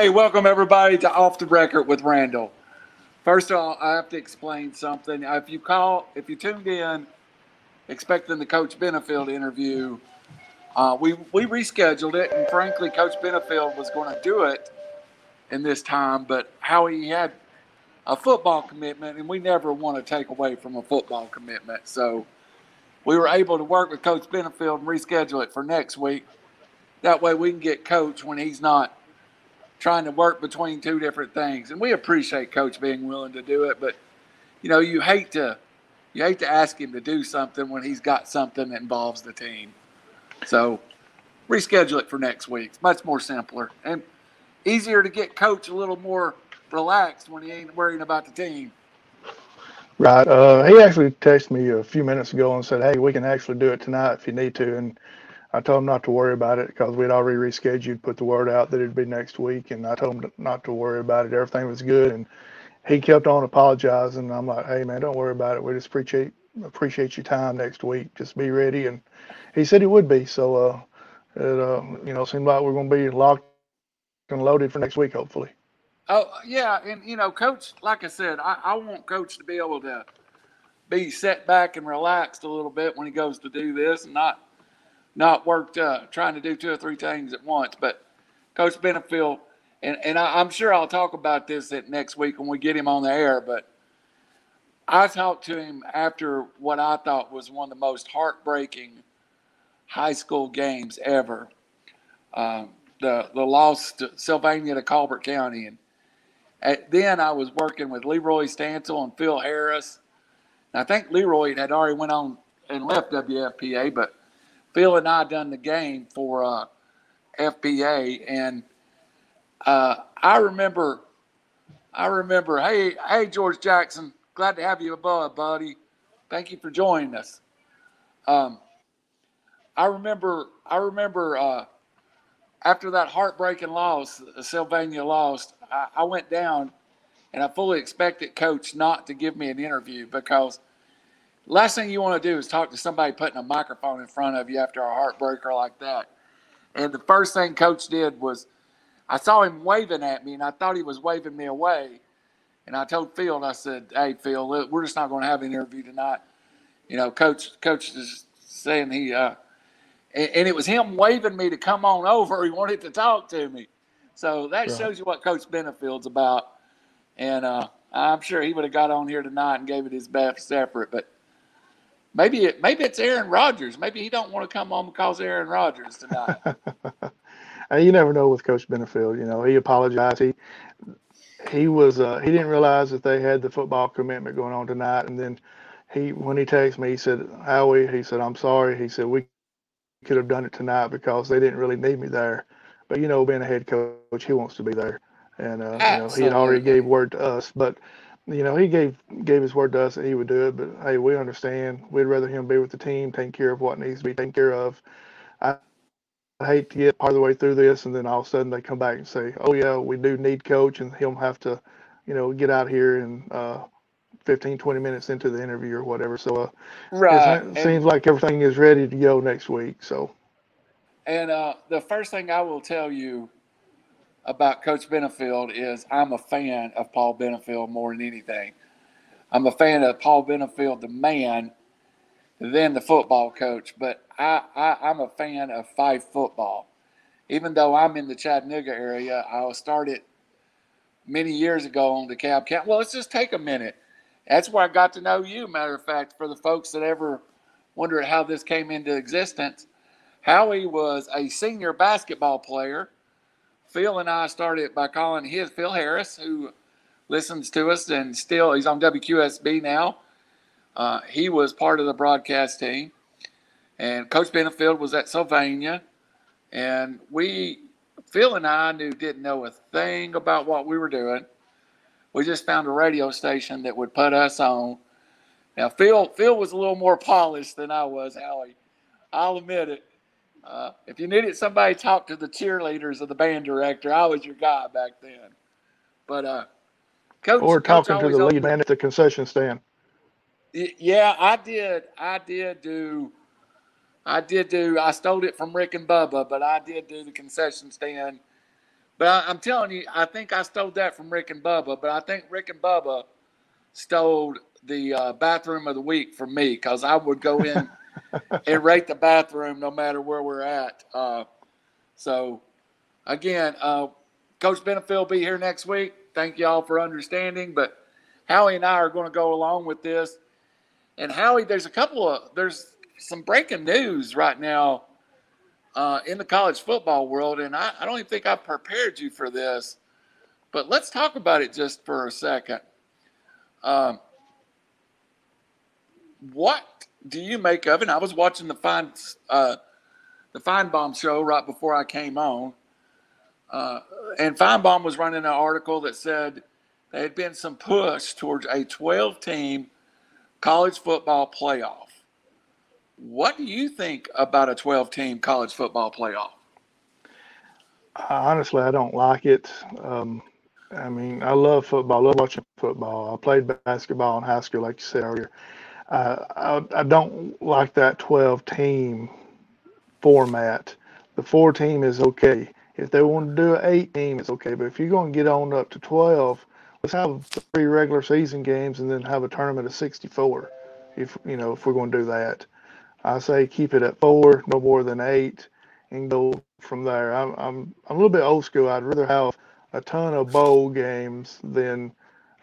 Hey, welcome everybody to Off the Record with Randall. First of all, I have to explain something. If you call, if you tuned in expecting the Coach Benefield interview, uh, we we rescheduled it, and frankly, Coach Benefield was going to do it in this time, but how he had a football commitment, and we never want to take away from a football commitment, so we were able to work with Coach Benefield and reschedule it for next week. That way, we can get Coach when he's not trying to work between two different things. And we appreciate Coach being willing to do it, but you know, you hate to you hate to ask him to do something when he's got something that involves the team. So reschedule it for next week. It's much more simpler and easier to get coach a little more relaxed when he ain't worrying about the team. Right. Uh, he actually texted me a few minutes ago and said, "Hey, we can actually do it tonight if you need to." And I told him not to worry about it because we'd already rescheduled, put the word out that it'd be next week, and I told him not to worry about it. Everything was good, and he kept on apologizing. I'm like, hey man, don't worry about it. We just appreciate appreciate your time next week. Just be ready, and he said he would be. So uh, it uh, you know seemed like we're going to be locked and loaded for next week, hopefully. Oh yeah, and you know, coach, like I said, I, I want coach to be able to be set back and relaxed a little bit when he goes to do this, and not not worked uh, trying to do two or three things at once. But Coach Benefield, and, and I, am sure I'll talk about this at next week when we get him on the air, but I talked to him after what I thought was one of the most heartbreaking high school games ever. Um, the the loss to Sylvania to Colbert County, and at, then I was working with Leroy Stansel and Phil Harris. And I think Leroy had already went on and left WFPA, but Phil and I done the game for uh, FPA, and uh, I remember, I remember, hey, hey, George Jackson, glad to have you above, buddy. Thank you for joining us. Um, I remember, I remember uh, after that heartbreaking loss, Sylvania lost. I, I went down, and I fully expected Coach not to give me an interview because Last thing you want to do is talk to somebody putting a microphone in front of you after a heartbreaker like that. And the first thing coach did was I saw him waving at me and I thought he was waving me away. And I told Phil, and I said, Hey, Phil, we're just not going to have an interview tonight. You know, coach, coach is saying he, uh, and, and, it was him waving me to come on over. He wanted to talk to me. So that right. shows you what Coach Benefield's about. And uh, I'm sure he would have got on here tonight and gave it his best effort, But Maybe it, maybe it's Aaron Rodgers. Maybe he don't want to come on because Aaron Rodgers tonight. And you never know with Coach Benefield. You know, he apologized. He he was uh, he didn't realize that they had the football commitment going on tonight, and then he when he texted me, he said, "Howie," he said, "I'm sorry." He said, "We could have done it tonight because they didn't really need me there." But you know, being a head coach, he wants to be there, and uh, you know, he had already gave word to us, but you know, he gave gave his word to us that he would do it. But hey, we understand. We'd rather him be with the team, take care of what needs to be taken care of. I, hate to get part of the way through this, and then all of a sudden they come back and say, "Oh yeah, we do need coach," and he'll have to, you know, get out here and uh, 15, 20 minutes into the interview or whatever. So, uh, right. it seems like everything is ready to go next week. So, and uh, the first thing I will tell you about Coach Benefield is I'm a fan of Paul Benefield more than anything. I'm a fan of Paul Benefield, the man, than the football coach. But I, I, am a fan of Fyffe football. Even though I'm in the Chattanooga area, I started many years ago on the Cab Count. Well, let's just take a minute. That's where I got to know you. Matter of fact, for the folks that ever wondered how this came into existence, Howie was a senior basketball player Phil and I started by calling his Phil Harris, who listens to us and still he's on WQSB now. Uh, he was part of the broadcast team, and Coach Benefield was at Sylvania, and we Phil and I knew didn't know a thing about what we were doing. We just found a radio station that would put us on. Now Phil Phil was a little more polished than I was, Howie. I'll admit it. Uh, if you needed somebody talk to the cheerleaders or the band director, I was your guy back then. But uh, coach, or talking coach to the lead man at the concession stand. Yeah, I did. I did do. I did do. I stole it from Rick and Bubba, but I did do the concession stand But I, I'm telling you, I think I stole that from Rick and Bubba. But I think Rick and Bubba stole the uh, bathroom of the week from me because I would go in and rate the bathroom no matter where we're at. Uh, so, again, uh, Coach Benefield will be here next week. Thank you all for understanding. But Howie and I are going to go along with this. And Howie, there's a couple of there's some breaking news right now uh, in the college football world, and I, I don't even think I've prepared you for this. But let's talk about it just for a second. Um, what do you make of it? I was watching the Fine uh, the Finebaum show right before I came on, uh, and Finebaum was running an article that said there had been some push towards a 12 team college football playoff. What do you think about a 12 team college football playoff? Honestly, I don't like it. Um, I mean, I love football. I love watching football. I played basketball in high school, like you said earlier. Uh, I, I don't like that 12 team format. The four team is okay. If they want to do an eight team, it's okay. But if you're going to get on up to 12, let's have three regular season games and then have a tournament of 64. If you know if we're going to do that, I say keep it at four, no more than eight, and go from there. I'm I'm I'm a little bit old school. I'd rather have a ton of bowl games than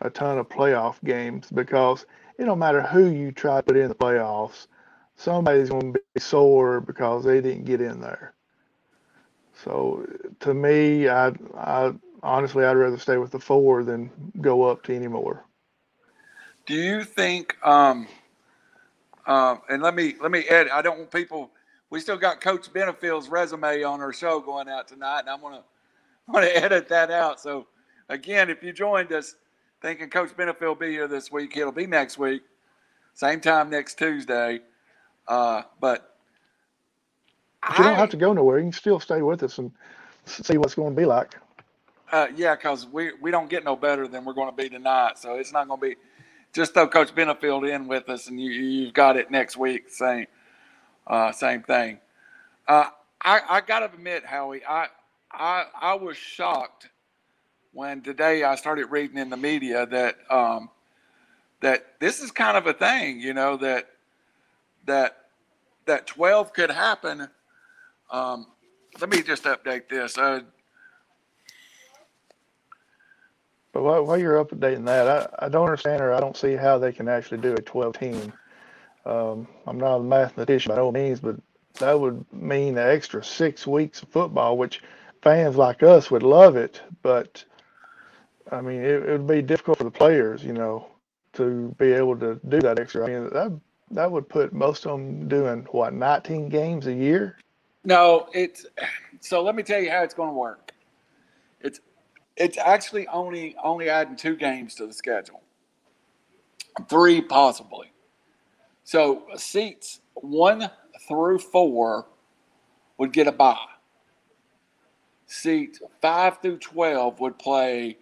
a ton of playoff games because it don't matter who you try to put in the playoffs, somebody's going to be sore because they didn't get in there. So to me, I, I honestly I'd rather stay with the four than go up to any more. Do you think? Um, um, and let me let me edit. I don't want people. We still got Coach Benefield's resume on our show going out tonight, and I'm gonna I'm gonna edit that out. So again, if you joined us thinking Coach Benefield will be here this week, it'll be next week, same time next Tuesday. Uh, but but you don't have to go nowhere. You can still stay with us and see what's going to be like. Uh, yeah, because we, we don't get no better than we're going to be tonight. So it's not going to be just throw Coach Benefield in with us, and you you've got it next week. Same uh, same thing. Uh, I I got to admit, Howie, I I I was shocked when today I started reading in the media that um, that this is kind of a thing, you know that that that twelve could happen um, let me just update this. Uh, but while, while, you're updating that, I, I don't understand or I don't see how they can actually do a 12 team. Um, I'm not a mathematician by no means, but that would mean an extra six weeks of football, which fans like us would love it. But I mean, it, it would be difficult for the players, you know, to be able to do that extra. I mean, that that would put most of them doing what 19 games a year. No, it's so. Let me tell you how it's going to work. It's it's actually only only adding two games to the schedule, three possibly. So seats one through four would get a bye. Seats five through twelve would play.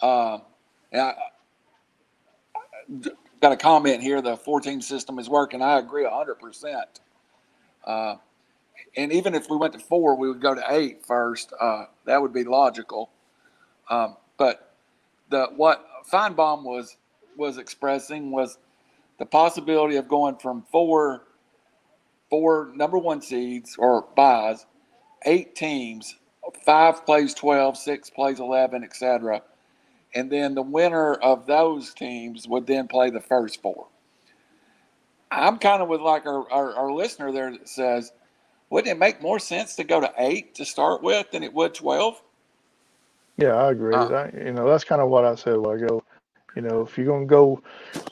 Uh, I, got a comment here. The 14 system is working. I agree 100 percent. Uh, and even if we went to four, we would go to eight first. Uh, that would be logical. Um, but the what Finebaum was was expressing was the possibility of going from four four number one seeds or buys, eight teams, five plays 12, six plays 11, etc. And then the winner of those teams would then play the first four. I'm kind of with like our, our, our listener there that says, wouldn't it make more sense to go to eight to start with than it would 12? Yeah, I agree. Uh, I, you know, that's kind of what I said while ago. You know, if you're going to go,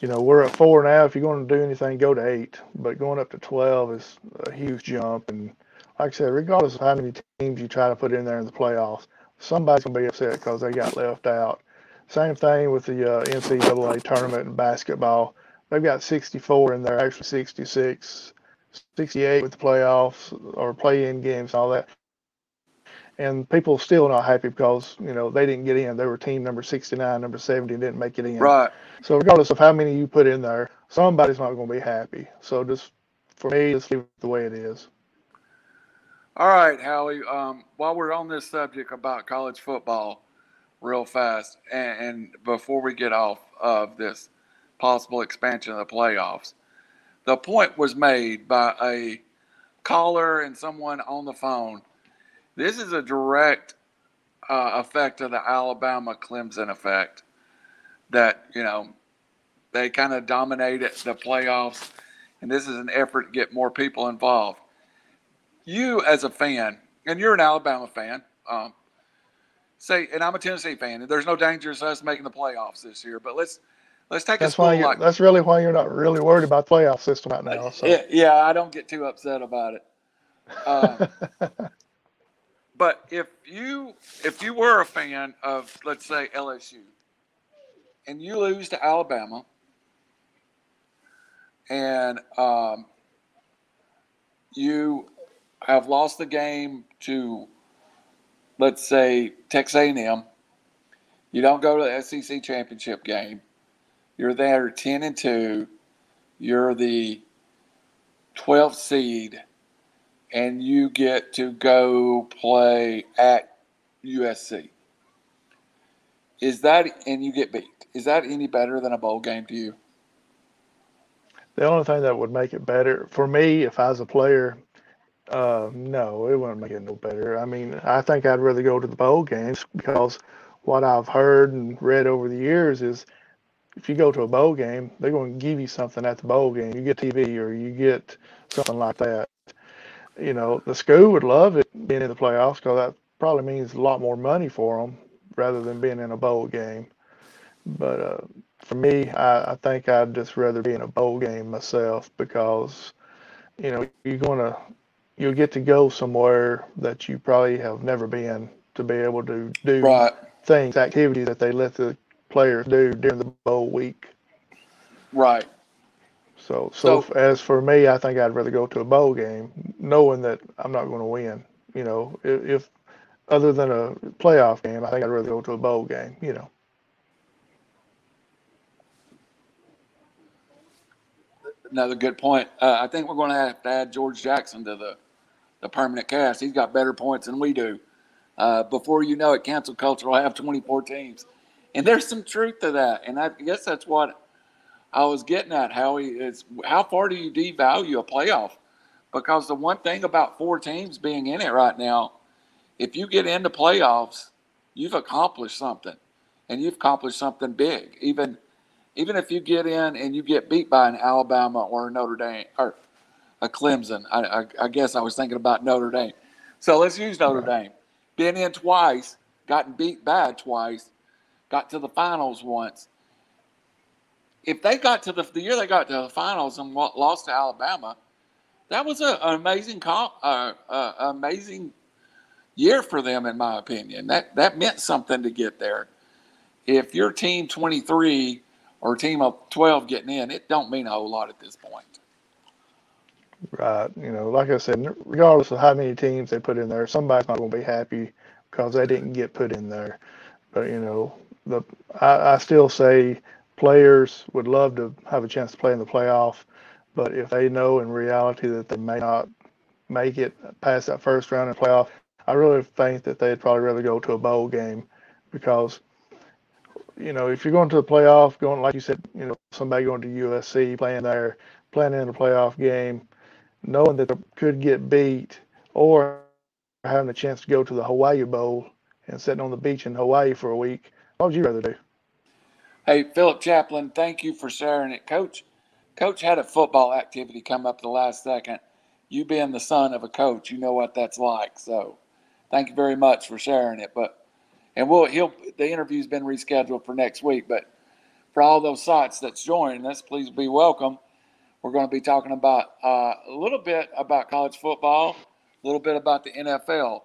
you know, we're at four now. If you're going to do anything, go to eight. But going up to 12 is a huge jump. And like I said, regardless of how many teams you try to put in there in the playoffs, somebody's going to be upset because they got left out. Same thing with the uh, NCAA tournament in basketball. They've got 64 in there, actually 66 68 with the playoffs or play-in games and all that. And people still not happy because you know they didn't get in. They were team number 69, number 70 didn't make it in. Right. So regardless of how many you put in there, somebody's not going to be happy. So just for me, just leave it the way it is. All right, Howie. Um, while we're on this subject about college football, real fast, and, and before we get off of this possible expansion of the playoffs, the point was made by a caller and someone on the phone. This is a direct uh, effect of the Alabama Clemson effect that, you know, they kind of dominated the playoffs, and this is an effort to get more people involved. You, as a fan, and you're an Alabama fan, um, say, and I'm a Tennessee fan, and there's no danger of us making the playoffs this year, but let's let's take That's why. Like that's really why you're not really worried about the playoff system right now. So. yeah, yeah, I don't get too upset about it. Um, but if you if you were a fan of let's say LSU and you lose to Alabama and um, you have lost the game to let's say Texas A&M, you don't go to the SEC championship game. You're there ten and two. You're the 12th seed and you get to go play at USC. Is that and you get beat? Is that any better than a bowl game to you? The only thing that would make it better for me, if I was a player, uh, no, it wouldn't make it no better. I mean, I think I'd rather go to the bowl games because what I've heard and read over the years is if you go to a bowl game, they're going to give you something at the bowl game. You get TV or you get something like that. You know, the school would love it being in the playoffs because that probably means a lot more money for them rather than being in a bowl game. But uh, for me, I, I think I'd just rather be in a bowl game myself because, you know, you're going to you'll get to go somewhere that you probably have never been to be able to do Right, things, activities that they let the players do during the bowl week. right. So, so, So- as for me, I think I'd rather go to a bowl game, knowing that I'm not going to win. You know, if, if other than a playoff game, I think I'd rather go to a bowl game. You know, Another good point. Uh, I think we're going to have to add George Jackson to the the permanent cast. He's got better points than we do. Uh, before you know it, cancel culture will have 24 teams, and there's some truth to that. And I guess that's what I was getting at. Howie is how far do you devalue a playoff? Because the one thing about four teams being in it right now, if you get into playoffs, you've accomplished something, and you've accomplished something big. Even even if you get in and you get beat by an Alabama or Notre Dame or a Clemson, I, I, I guess I was thinking about Notre Dame. So let's use Notre Dame. Been in twice, gotten beat bad twice, got to the finals once. If they got to the, the year they got to the finals and lost to Alabama, that was a, an amazing, comp, uh, uh, amazing year for them, in my opinion. That that meant something to get there. If your team 23 or team of 12 getting in, it don't mean a whole lot at this point. Right? You know, like I said, regardless of how many teams they put in there, somebody's not going to be happy because they didn't get put in there. But you know, the I, I still say players would love to have a chance to play in the playoff, but if they know in reality that they may not make it past that first round in playoff, I really think that they'd probably rather go to a bowl game because you know if you're going to the playoff, going like you said, you know somebody going to USC playing there, playing in a playoff game, knowing that they could get beat or having a chance to go to the Hawaii Bowl and sitting on the beach in Hawaii for a week, what would you rather do? Hey, Philip Chaplin, thank you for sharing it. Coach, Coach had a football activity come up the last second. You being the son of a coach, you know what that's like. So thank you very much for sharing it. But and we'll he'll the interview's been rescheduled for next week. But for all those sites that's joining us, please be welcome. We're going to be talking about uh, a little bit about college football, a little bit about the NFL.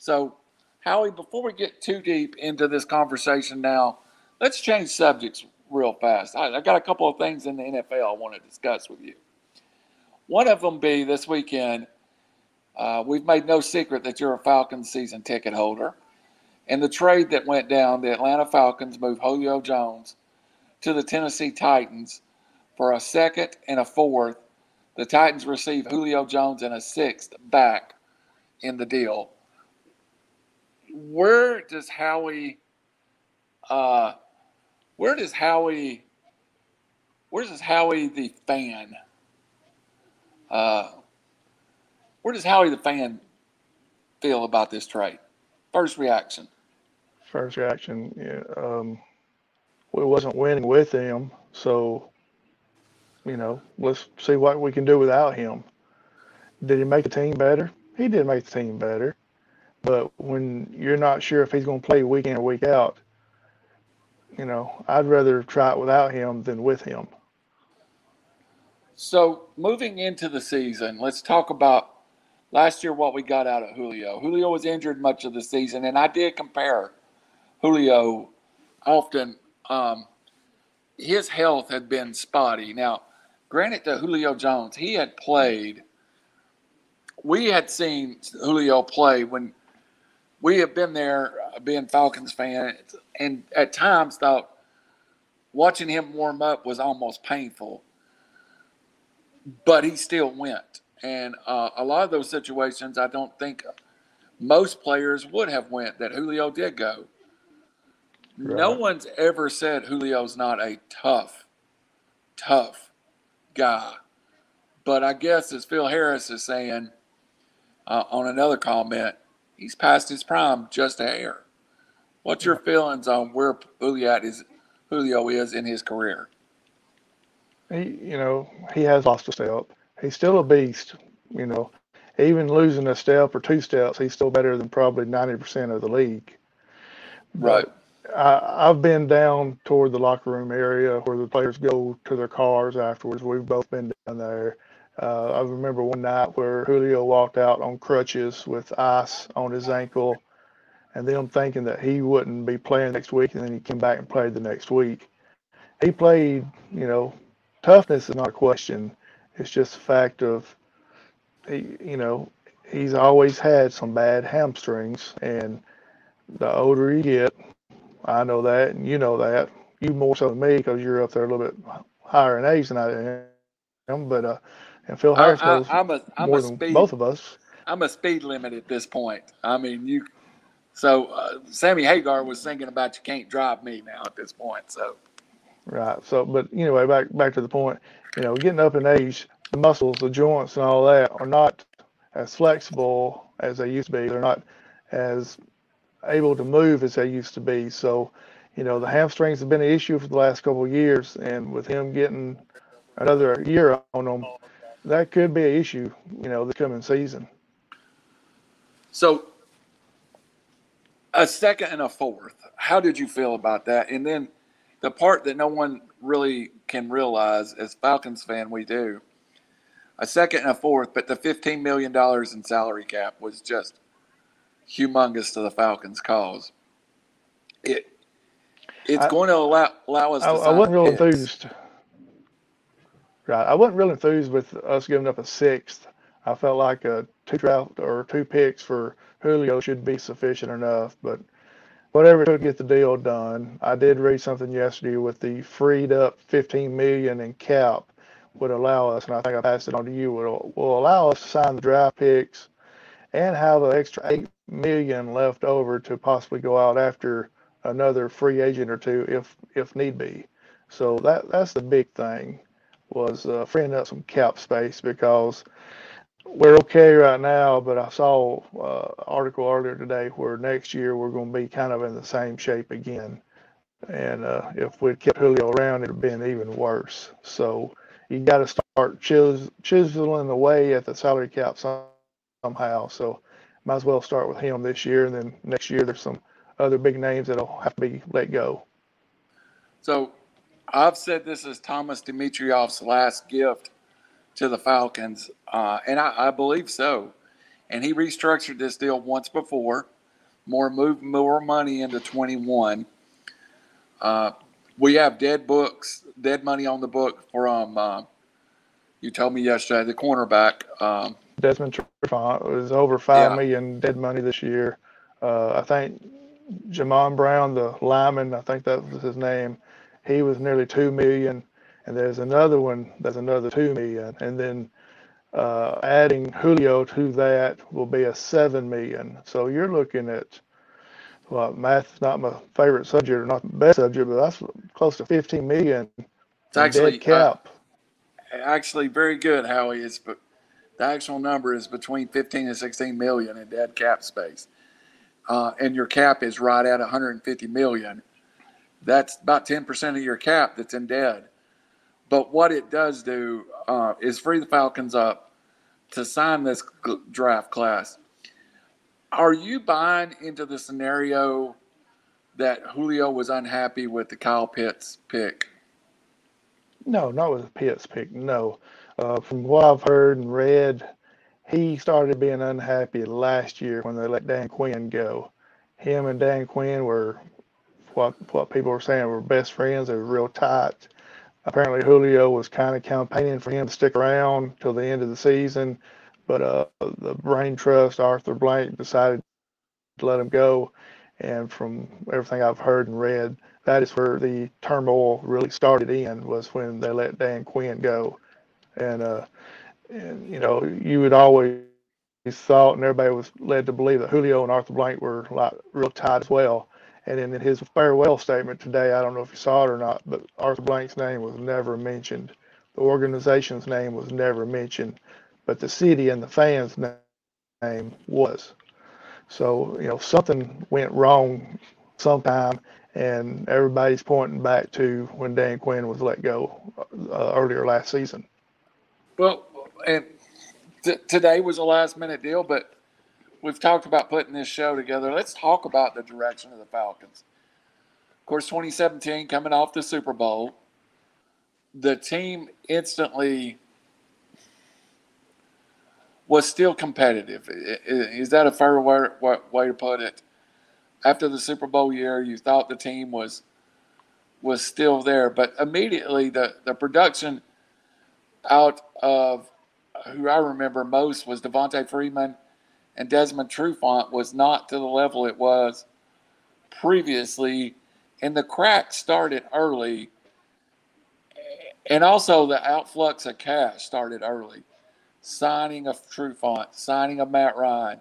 So, Howie, before we get too deep into this conversation now, let's change subjects real fast. I, I got a couple of things in the NFL I want to discuss with you. One of them be this weekend. Uh, we've made no secret that you're a Falcons season ticket holder. And the trade that went down, the Atlanta Falcons moved Julio Jones to the Tennessee Titans for a second and a fourth. The Titans receive Julio Jones and a sixth back in the deal. Where does Howie, uh, where does Howie, where does Howie the fan, uh, where does Howie the fan feel about this trade? First reaction. First reaction, yeah, um, we wasn't winning with him, so you know, let's see what we can do without him. Did he make the team better? He did make the team better, but when you're not sure if he's going to play week in or week out, you know, I'd rather try it without him than with him. So moving into the season, let's talk about last year what we got out of Julio. Julio was injured much of the season, and I did compare Julio often. Um, his health had been spotty. Now, granted to Julio Jones, he had played. We had seen Julio play when we have been there, uh, being Falcons fans, and at times thought watching him warm up was almost painful. But he still went, and uh, a lot of those situations, I don't think most players would have went that Julio did go. Right. No one's ever said Julio's not a tough, tough guy. But I guess as Phil Harris is saying uh, on another comment, he's past his prime just a hair. What's your feelings on where Julio is, Julio is in his career? He, you know, he has lost a step. He's still a beast. You know, even losing a step or two steps, he's still better than probably ninety percent of the league. Right. I, I've been down toward the locker room area where the players go to their cars afterwards. We've both been down there. Uh, I remember one night where Julio walked out on crutches with ice on his ankle, and them thinking that he wouldn't be playing next week, and then he came back and played the next week. He played, you know, toughness is not a question. It's just a fact of, he, you know, he's always had some bad hamstrings, and the older you get, I know that, and you know that. You more so than me because you're up there a little bit higher in age than I am. But uh, and Phil Harris I, knows I, I'm a, I'm more than speed, both of us. I'm a speed limit at this point. I mean, you. So uh, Sammy Hagar was thinking about you can't drive me now at this point. So. Right. So, but anyway, back back to the point. You know, getting up in age, the muscles, the joints, and all that are not as flexible as they used to be. They're not as able to move as they used to be. So, you know, the hamstrings have been an issue for the last couple of years, and with him getting another year on them, that could be an issue, you know, the coming season. So, a second and a fourth. How did you feel about that? And then the part that no one really can realize, as Falcons fan, we do. A second and a fourth, but the $15 million in salary cap was just humongous to the Falcons' cause. It it's I, going to allow allow us. I, I wasn't real enthused. Right, I wasn't real enthused with us giving up a sixth. I felt like a two draft or two picks for Julio should be sufficient enough, but whatever to get the deal done. I did read something yesterday with the freed up 15 million in cap would allow us, and I think I passed it on to you, will will allow us to sign the draft picks and have an extra eight million left over to possibly go out after another free agent or two if if need be. So that that's the big thing was uh, freeing up some cap space because we're okay right now, but I saw uh, article earlier today where next year we're going to be kind of in the same shape again. And uh, if we'd kept Julio around, it'd have been even worse. So you got to start chis- chiseling away at the salary cap somehow. So might as well start with him this year, and then next year there's some other big names that'll have to be let go. So I've said this is Thomas Dimitroff's last gift to the Falcons, uh, and I, I, believe so. And he restructured this deal once before, more moved more money into 21. Uh, we have dead books, dead money on the book from. Uh, you told me yesterday the cornerback. Um, Desmond Trufant was over five yeah. million dead money this year. Uh, I think Jamon Brown, the lineman, I think that was his name. He was nearly two million, and there's another one that's another two million, and then Uh, adding Julio to that will be a seven million. So you're looking at well, math is not my favorite subject or not the best subject, but that's close to 15 million. It's actually dead uh, cap. actually very good, Howie. It's but the actual number is between 15 and 16 million in dead cap space, uh, and your cap is right at 150 million. That's about 10 percent of your cap that's in dead. But what it does do uh, is free the Falcons up to sign this draft class. Are you buying into the scenario that Julio was unhappy with the Kyle Pitts pick? No, not with the Pitt's pick. No. Uh, from what I've heard and read, he started being unhappy last year when they let Dan Quinn go. Him and Dan Quinn were what what people were saying were best friends. They were real tight. Apparently, Julio was kind of campaigning for him to stick around till the end of the season, but uh, the brain trust Arthur Blank decided to let him go. And from everything I've heard and read, that is where the turmoil really started in was when they let Dan Quinn go. And, uh, and you know, you would always thought, and everybody was led to believe that Julio and Arthur Blank were like real tight as well. And then in his farewell statement today, I don't know if you saw it or not, but Arthur Blank's name was never mentioned. The organization's name was never mentioned, but the city and the fans' name was. So, you know, something went wrong sometime, and everybody's pointing back to when Dan Quinn was let go uh, earlier last season. Well, and today was a last minute deal, but we've talked about putting this show together. Let's talk about the direction of the Falcons. Of course, 2017 coming off the Super Bowl, the team instantly was still competitive. Is that a fair way, wa- way to put it? After the Super Bowl year, you thought the team was was still there, but immediately the, the production out of who I remember most was Devonta Freeman and Desmond Trufant was not to the level it was previously, and the crack started early, and also the outflux of cash started early. Signing of Trufant, signing of Matt Ryan,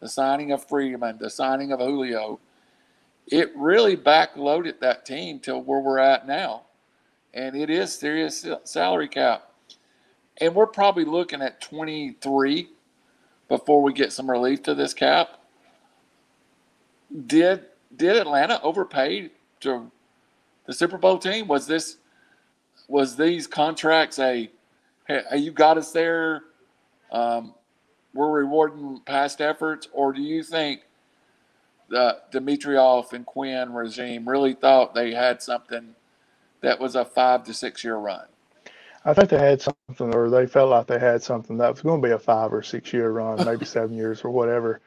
the signing of Freeman, the signing of Julio, it really backloaded that team till where we're at now, and it is serious salary cap, and we're probably looking at 23 before we get some relief to this cap. Did did Atlanta overpay to the Super Bowl team? Was this was these contracts a hey, you got us there? Um, we're rewarding past efforts, or do you think the Dimitroff and Quinn regime really thought they had something that was a five to six year run? I think they had something, or they felt like they had something that was going to be a five or six year run, maybe seven years or whatever.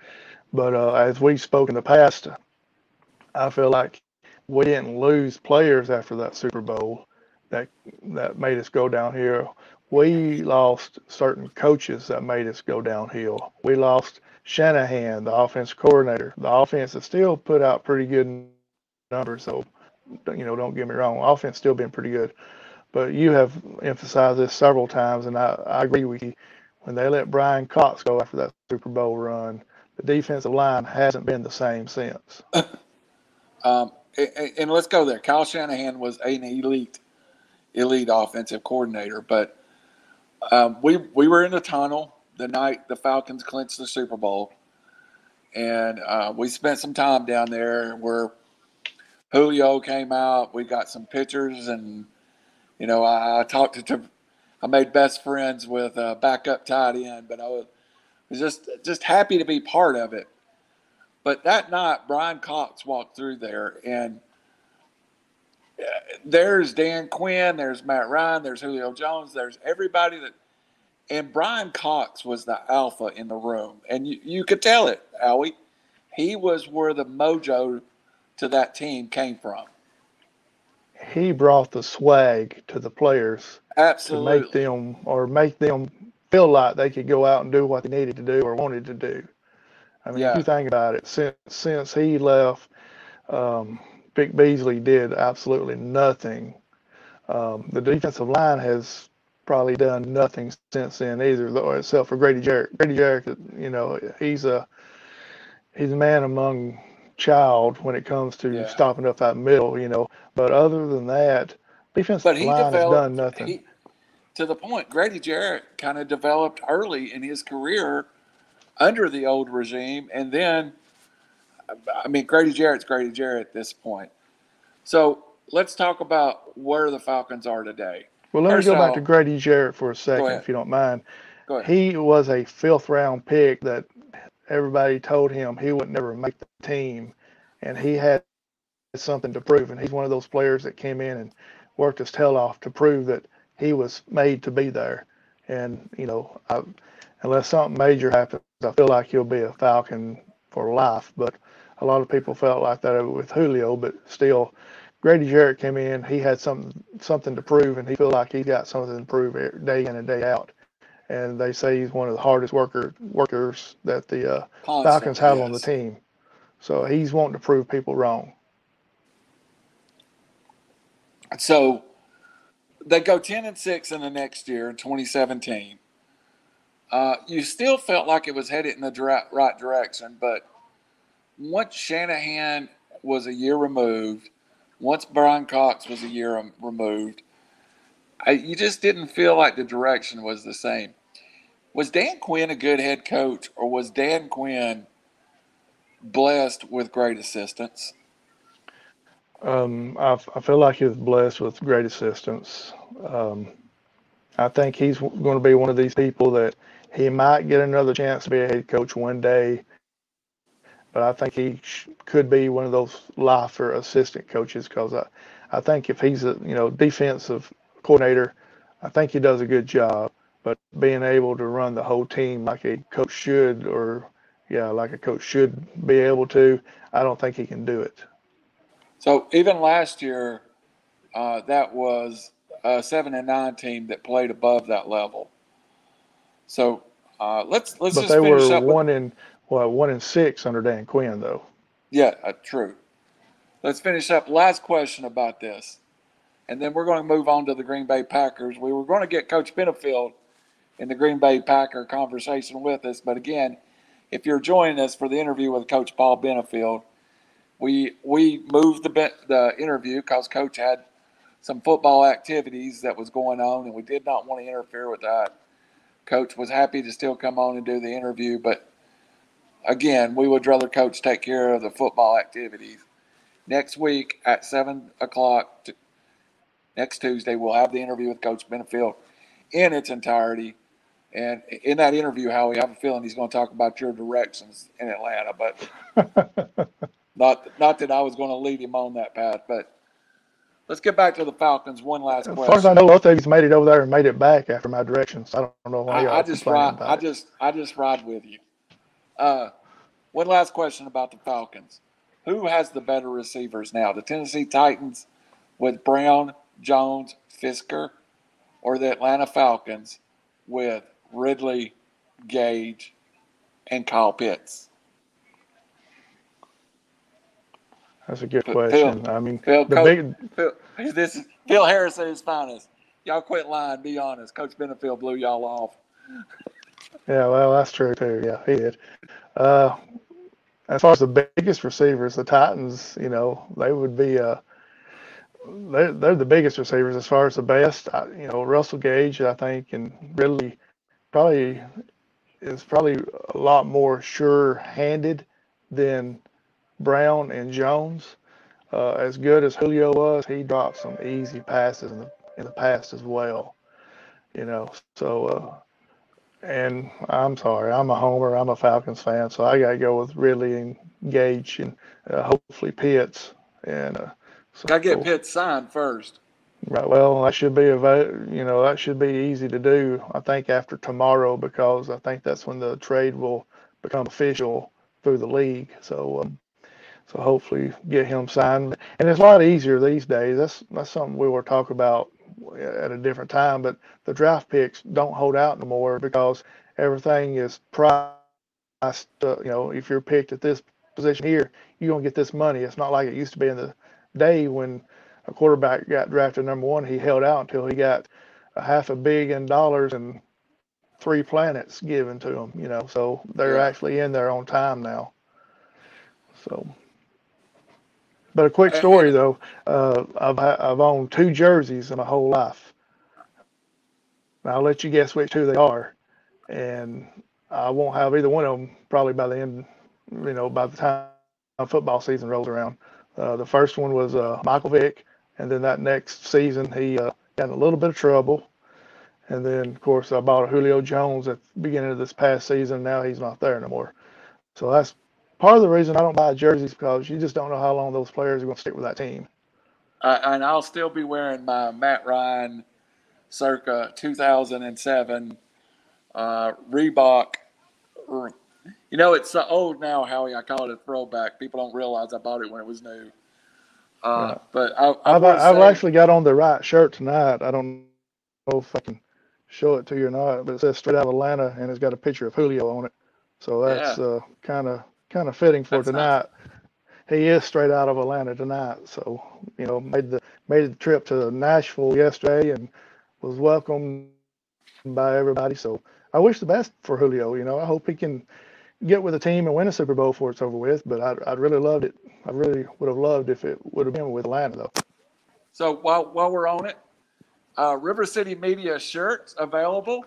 But uh, as we spoke in the past, I feel like we didn't lose players after that Super Bowl that that made us go downhill. We lost certain coaches that made us go downhill. We lost Shanahan, the offense coordinator. The offense has still put out pretty good numbers, so you know, don't get me wrong, offense still been pretty good. But you have emphasized this several times, and I, I agree with you. When they let Bryan Cox go after that Super Bowl run, the defensive line hasn't been the same since. Um, and, and let's go there. Kyle Shanahan was an elite, elite offensive coordinator, but um, we we were in the tunnel the night the Falcons clinched the Super Bowl, and uh, we spent some time down there where Julio came out. We got some pictures, and you know, I, I talked to, to, I made best friends with uh, backup tight end, but I was, was just just happy to be part of it. But that night, Bryan Cox walked through there, and uh, there's Dan Quinn, there's Matt Ryan, there's Julio Jones, there's everybody that, and Bryan Cox was the alpha in the room, and you, you could tell it, Howie. He was where the mojo to that team came from. He brought the swag to the players Absolutely. to make them or make them feel like they could go out and do what they needed to do or wanted to do. I mean, Yeah. if you think about it, since since he left, um, Vic Beasley did absolutely nothing. Um, the defensive line has probably done nothing since then either, though, except for Grady Jarrett. Grady Jarrett, you know, he's a he's a man among child when it comes to Yeah. stopping up that middle, you know. But other than that, he line has done nothing. He, to the point, Grady Jarrett kind of developed early in his career under the old regime, and then, I mean, Grady Jarrett's Grady Jarrett at this point. So let's talk about where the Falcons are today. well, let me go back to Grady Jarrett for a second, if you don't mind. Go ahead. He was a fifth round pick that everybody told him he would never make the team, and he had something to prove. And he's one of those players that came in and worked his tail off to prove that he was made to be there. And you know, I, unless something major happens, I feel like he'll be a Falcon for life. But a lot of people felt like that with Julio, but still. Grady Jarrett came in. He had something something to prove, and he felt like he got something to prove eh, day in and day out and they say he's one of the hardest worker workers that the uh, Falcons have on the team. So he's wanting to prove people wrong. So they go 10 and 6 in the next year, 2017. Uh, you still felt like it was headed in the dire- right direction, but once Shanahan was a year removed, once Bryan Cox was a year removed, I, you just didn't feel like the direction was the same. Was Dan Quinn a good head coach, or was Dan Quinn blessed with great assistants? Um, I, I feel like he was blessed with great assistance. Um, I think he's going to be one of these people that he might get another chance to be a head coach one day, but I think he sh- could be one of those lifer assistant coaches because I, I think if he's a you know defensive coordinator, I think he does a good job. But being able to run the whole team like a coach should, or yeah, like a coach should be able to, I don't think he can do it. So even last year, uh, that was a seven and nine team that played above that level. So uh, let's let's but just they were finish up. With, one in well, one in six under Dan Quinn though. yeah, uh, true. Let's finish up. Last question about this, and then we're going to move on to the Green Bay Packers. We were going to get Coach Benefield in the Green Bay Packer conversation with us, but again, if you're joining us for the interview with Coach Paul Benefield, we we moved the the interview because Coach had some football activities that was going on, and we did not want to interfere with that. Coach was happy to still come on and do the interview, but again, we would rather Coach take care of the football activities. Next week at seven o'clock, next Tuesday, we'll have the interview with Coach Benefield in its entirety. And in that interview, Howie, I have a feeling he's going to talk about your directions in Atlanta, but not not that I was going to lead him on that path. But let's get back to the Falcons. One last As question. far as I know, both of you's made it over there and made it back after my directions. I don't know why I, I just ride. I it. just I just ride with you. Uh, one last question about the Falcons: Who has the better receivers now, the Tennessee Titans with Brown, Jones, Firkser, or the Atlanta Falcons with Ridley, Gage, and Kyle Pitts? That's a good Phil- question. I mean, Phil, the Coach, big Phil, this is Phil Harris at his finest. Y'all quit lying. Be honest. Coach Benefield blew y'all off. yeah, well, that's true too. Yeah, he did. Uh, as far as the biggest receivers, the Titans, you know, they would be uh, they're, they're the biggest receivers as far as the best. I, you know, Russell Gage, I think, and Ridley probably is probably a lot more sure-handed than Brown and Jones. Uh, as good as Julio was, he dropped some easy passes in the in the past as well. You know, so uh, and I'm sorry, I'm a homer, I'm a Falcons fan, so I got to go with Ridley and Gage and uh, hopefully Pitts. And uh, so, Got to get Pitts signed first. Right. Well, that should be a. You know, that should be easy to do. I think after tomorrow because I think that's when the trade will become official through the league. So, um, so hopefully get him signed. And it's a lot easier these days. That's that's something we were talking about at a different time. But the draft picks don't hold out no more because everything is priced. Uh, you know, if you're picked at this position here, you're gonna get this money. It's not like it used to be in the day when a quarterback got drafted number one, he held out until he got a half a billion dollars and three planets given to them, you know, so they're Yeah. actually in there on time now. So, but a quick story though, uh, I've I've owned two jerseys in my whole life. And I'll let you guess which two they are, and I won't have either one of them probably by the end, you know, by the time football season rolls around. Uh, the first one was uh, Michael Vick, and then that next season he uh, got in a little bit of trouble. And then, of course, I bought Julio Jones at the beginning of this past season. Now he's not there no more. So that's part of the reason I don't buy jerseys because you just don't know how long those players are going to stick with that team. Uh, and I'll still be wearing my Matt Ryan circa 2007 uh, Reebok. You know, it's so old now, Howie. I call it a throwback. People don't realize I bought it when it was new. Uh, Yeah. But I, I I've, actually got on the right shirt tonight. I don't know if I can show it to you or not, but it says straight out of Atlanta and it's got a picture of Julio on it. So that's uh, kind of kind of fitting for That's nice. tonight. He is straight out of Atlanta tonight. So you know, made the made the trip to Nashville yesterday and was welcomed by everybody. So I wish the best for Julio. You know, I hope he can get with the team and win a Super Bowl before it's over with. But I'd, I'd really loved it. I really would have loved if it would have been with Atlanta though. So while while we're on it, uh, River City Media shirts available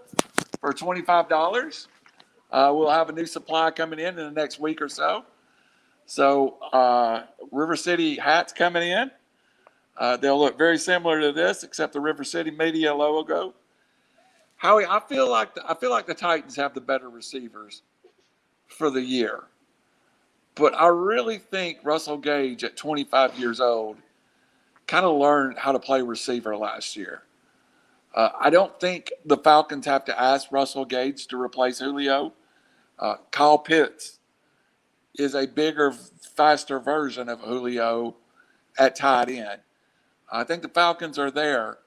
for twenty five dollars. Uh, we'll have a new supply coming in in the next week or so. So uh, River City hats coming in. Uh, they'll look very similar to this, except the River City Media logo. Howie, I feel like the, I feel like the Titans have the better receivers for the year, but I really think Russell Gage at 25 years old kind of learned how to play receiver last year. Uh, I don't think the Falcons have to ask Russell Gage to replace Julio. Uh, Kyle Pitts is a bigger, faster version of Julio at tight end. I think the Falcons are there.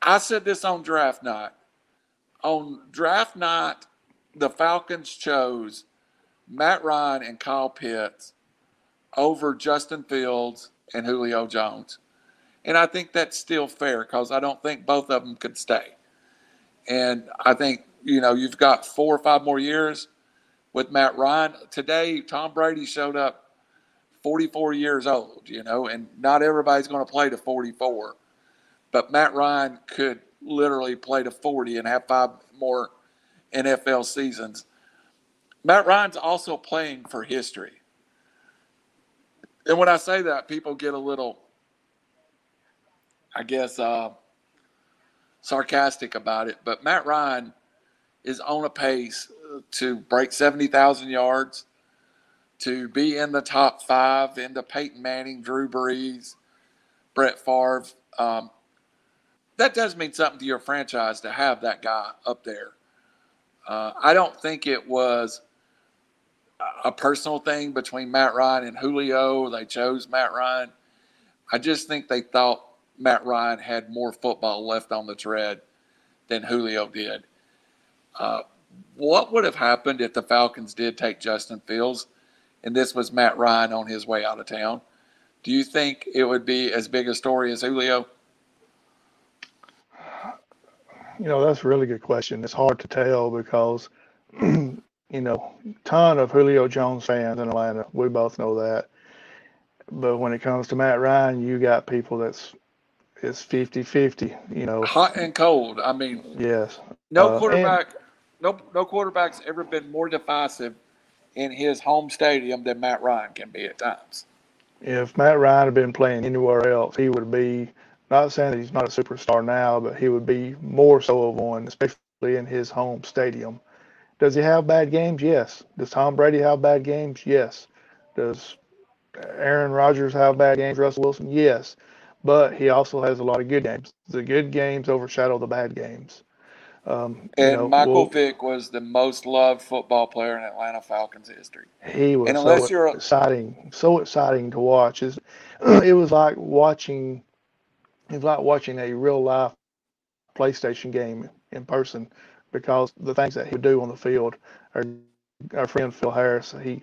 I said this on draft night. On draft night, the Falcons chose Matt Ryan and Kyle Pitts over Justin Fields and Julio Jones. And I think that's still fair because I don't think both of them could stay. And I think, you know, you've got four or five more years with Matt Ryan. Today, Tom Brady showed up 44 years old, you know, and not everybody's going to play to 44. But Matt Ryan could literally play to 40 and have five more NFL seasons. Matt Ryan's also playing for history. And when I say that, people get a little, I guess, uh, sarcastic about it. But Matt Ryan is on a pace to break 70,000 yards, to be in the top five, into Peyton Manning, Drew Brees, Brett Favre. Um, that does mean something to your franchise to have that guy up there. Uh, I don't think it was a personal thing between Matt Ryan and Julio. They chose Matt Ryan. I just think they thought Matt Ryan had more football left on the tread than Julio did. Uh, what would have happened if the Falcons did take Justin Fields and this was Matt Ryan on his way out of town? Do you think it would be as big a story as Julio? You know, that's a really good question. It's hard to tell because, you know, ton of Julio Jones fans in Atlanta. We both know that. But when it comes to Matt Ryan, you got people that's it's 50-50, you know. Hot and cold. I mean, Yes. no Uh, and- quarterback, no no quarterback's ever been more decisive in his home stadium than Matt Ryan can be at times. If Matt Ryan had been playing anywhere else, he would be not saying that he's not a superstar now, but he would be more so of one, especially in his home stadium. Does he have bad games? Yes. Does Tom Brady have bad games? Yes. Does Aaron Rodgers have bad games? Russell Wilson? Yes. But he also has a lot of good games. The good games overshadow the bad games. Um, you And know, Michael we'll- Vick was the most loved football player in Atlanta Falcons history. he was And unless so you're exciting, so exciting to watch. Is it was like watching, it was like watching a real life PlayStation game in person because the things that he would do on the field. Our friend Phil Harris, he,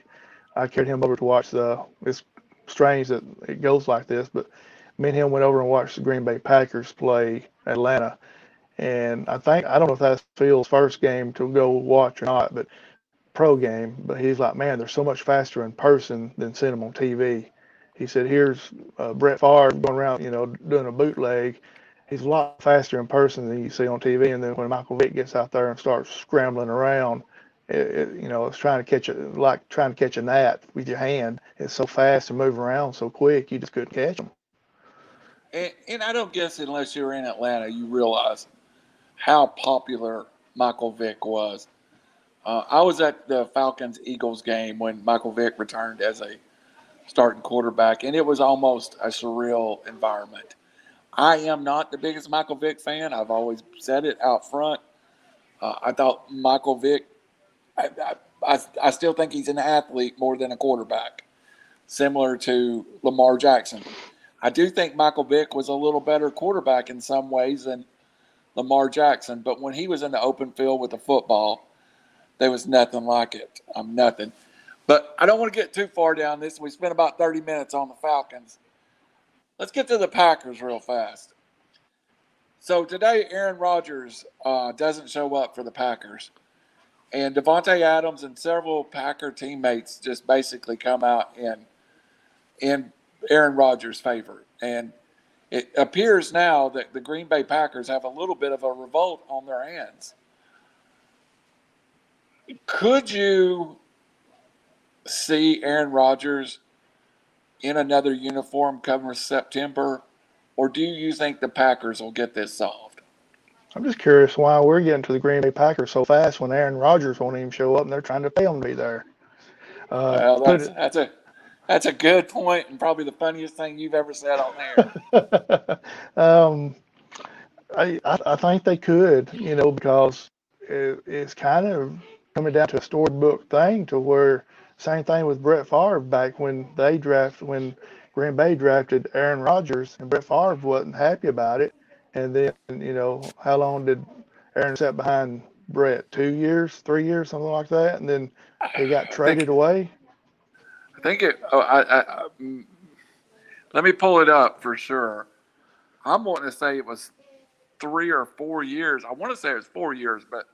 I carried him over to watch the. It's strange that it goes like this, but me and him went over and watched the Green Bay Packers play Atlanta. And I think I don't know if that's Phil's first game to go watch or not, but pro game. But he's like, man, they're so much faster in person than seeing them on TV. He said, here's uh, Brett Favre going around, you know, doing a bootleg. He's a lot faster in person than you see on TV. And then when Michael Vick gets out there and starts scrambling around, it, it, you know, it's trying to catch it like trying to catch a gnat with your hand. It's so fast and moving around so quick, you just couldn't catch them. And, and I don't guess unless you're in Atlanta, you realize how popular Michael Vick was. Uh, I was at the Falcons Eagles game when Michael Vick returned as a starting quarterback, and it was almost a surreal environment. I am not the biggest Michael Vick fan. I've always said it out front. Uh, I thought Michael Vick, I, I, I, still think he's an athlete more than a quarterback, similar to Lamar Jackson. I do think Michael Vick was a little better quarterback in some ways than Lamar Jackson, but when he was in the open field with the football, there was nothing like it. I'm um, nothing. But I don't want to get too far down this. We spent about 30 minutes on the Falcons. Let's get to the Packers real fast. So today, Aaron Rodgers uh, doesn't show up for the Packers. And Davante Adams and several Packer teammates just basically come out in, in Aaron Rodgers' favor. And it appears now that the Green Bay Packers have a little bit of a revolt on their hands. Could you see Aaron Rodgers in another uniform come September, or do you think the Packers will get this solved? I'm just curious why we're getting to the Green Bay Packers so fast when Aaron Rodgers won't even show up and they're trying to pay him to be there. Uh, well, that's, that's a that's a good point and probably the funniest thing you've ever said on there. um, I, I think they could, you know, because it, it's kind of coming down to a storybook thing to where same thing with Brett Favre back when they drafted when Green Bay drafted Aaron Rodgers and Brett Favre wasn't happy about it. And then, you know, how long did Aaron sit behind Brett? Two years, three years, something like that. And then he got traded think, away. I think it, oh, I, I, I, let me pull it up for sure. I'm wanting to say it was three or four years. I want to say it was four years, but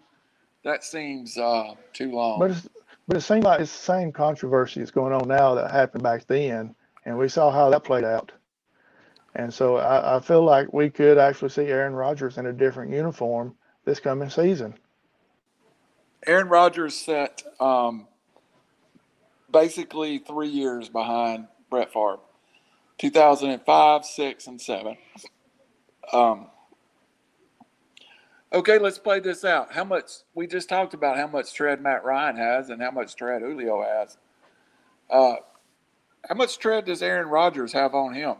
that seems uh, too long. But it's, but it seems like it's the same controversy that's going on now that happened back then, and we saw how that played out. And so I, I feel like we could actually see Aaron Rodgers in a different uniform this coming season. Aaron Rodgers set um, basically three years behind Brett Favre, 2005, six, and seven. Um, Okay, let's play this out. How much we just talked about how much tread Matt Ryan has and how much tread Julio has. Uh, how much tread does Aaron Rodgers have on him?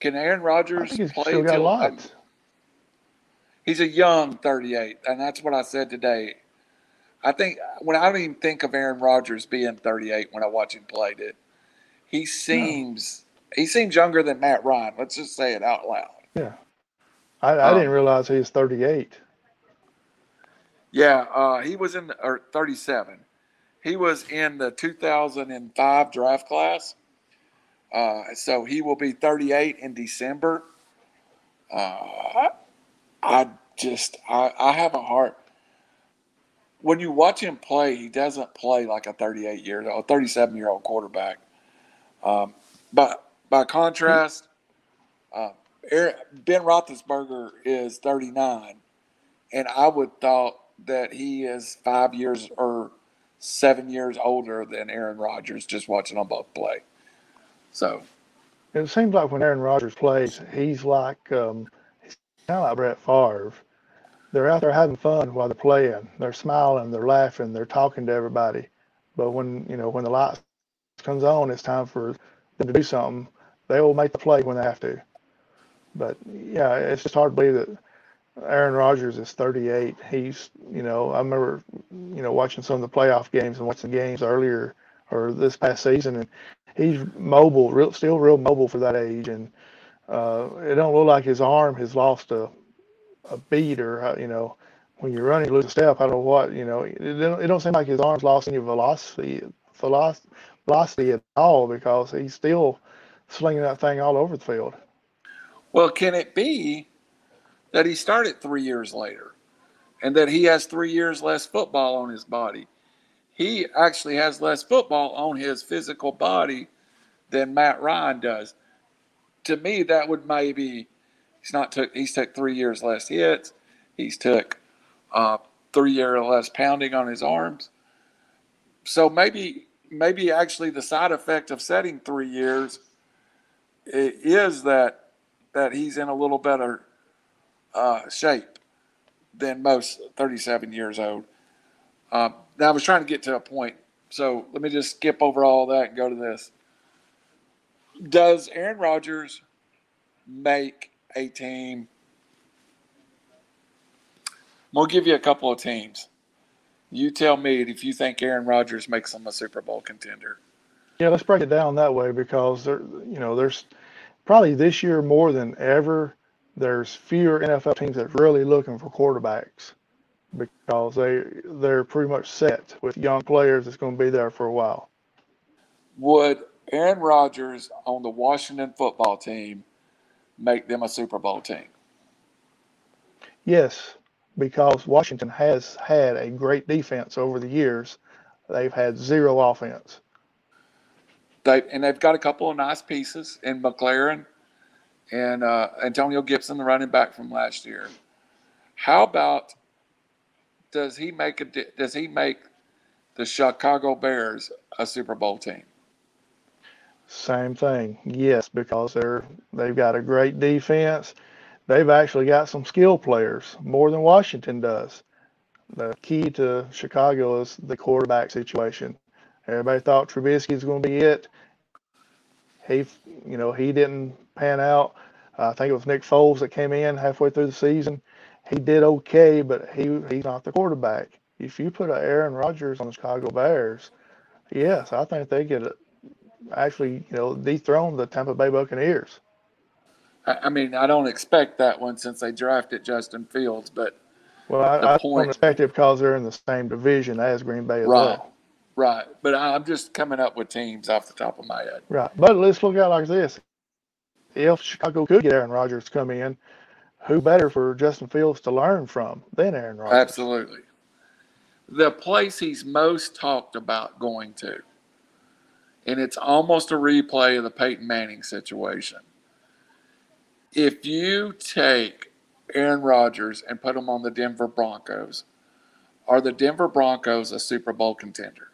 Can Aaron Rodgers play still got lots. he's a young 38, and that's what I said today. I think when I don't even think of Aaron Rodgers being 38 when I watch him play, it he seems no. he seems younger than Matt Ryan. Let's just say it out loud. Yeah. I, I um, didn't realize he was 38. Yeah, uh, he was in or 37. He was in the 2005 draft class. Uh, so he will be 38 in December. Uh, I just I, I have a heart. When you watch him play, he doesn't play like a 38 year old, 37 year old quarterback. Um, but by contrast, uh, Ben Roethlisberger is 39, and I would thought that he is five years or seven years older than Aaron Rodgers. Just watching them both play, so it seems like when Aaron Rodgers plays, he's like um, he's kind of like Brett Favre. They're out there having fun while they're playing. They're smiling, they're laughing, they're talking to everybody. But when you know when the lights comes on, it's time for them to do something. They will make the play when they have to. But yeah, it's just hard to believe that Aaron Rodgers is 38. He's, you know, I remember, you know, watching some of the playoff games and watching games earlier or this past season, and he's mobile, real, still real mobile for that age, and uh, it don't look like his arm has lost a a beat or uh, you know, when you're running, you lose a step. I don't know what, you know, it don't, it don't seem like his arm's lost any velocity, velocity, velocity at all because he's still slinging that thing all over the field. Well, can it be that he started three years later and that he has three years less football on his body. He actually has less football on his physical body than Matt Ryan does. To me, that would maybe he's not took he's took three years less hits. He's took uh, three year less pounding on his arms. So maybe maybe actually the side effect of setting three years is that that he's in a little better uh, shape than most 37 years old. Uh, now I was trying to get to a point, so let me just skip over all that and go to this. Does Aaron Rodgers make a team? We'll give you a couple of teams. You tell me if you think Aaron Rodgers makes them a Super Bowl contender. Yeah, let's break it down that way because there, you know, there's probably this year more than ever. There's fewer NFL teams that are really looking for quarterbacks because they they're pretty much set with young players that's going to be there for a while. Would Aaron Rodgers on the Washington football team make them a Super Bowl team? Yes, because Washington has had a great defense over the years. They've had zero offense. They and they've got a couple of nice pieces in McLaurin and uh, Antonio Gibson, the running back from last year. How about does he make a does he make the Chicago Bears a Super Bowl team? Same thing, yes, because they're they've got a great defense they've actually got some skill players more than Washington does. The key to Chicago is the quarterback situation. Everybody thought Trubisky was going to be it. He, you know, he didn't pan out. Uh, I think it was Nick Foles that came in halfway through the season. He did okay, but he he's not the quarterback. If you put a Aaron Rodgers on the Chicago Bears, yes, I think they could actually, you know, dethrone the Tampa Bay Buccaneers. I mean, I don't expect that one since they drafted Justin Fields, but well, I, I don't expect it because they're in the same division as Green Bay as right, well. Right, but I'm just coming up with teams off the top of my head. Right, but let's look at it like this: if Chicago could get Aaron Rodgers come in, who better for Justin Fields to learn from than Aaron Rodgers? Absolutely. The place he's most talked about going to, and it's almost a replay of the Peyton Manning situation if you take Aaron Rodgers and put him on the Denver Broncos, are the Denver Broncos a Super Bowl contender?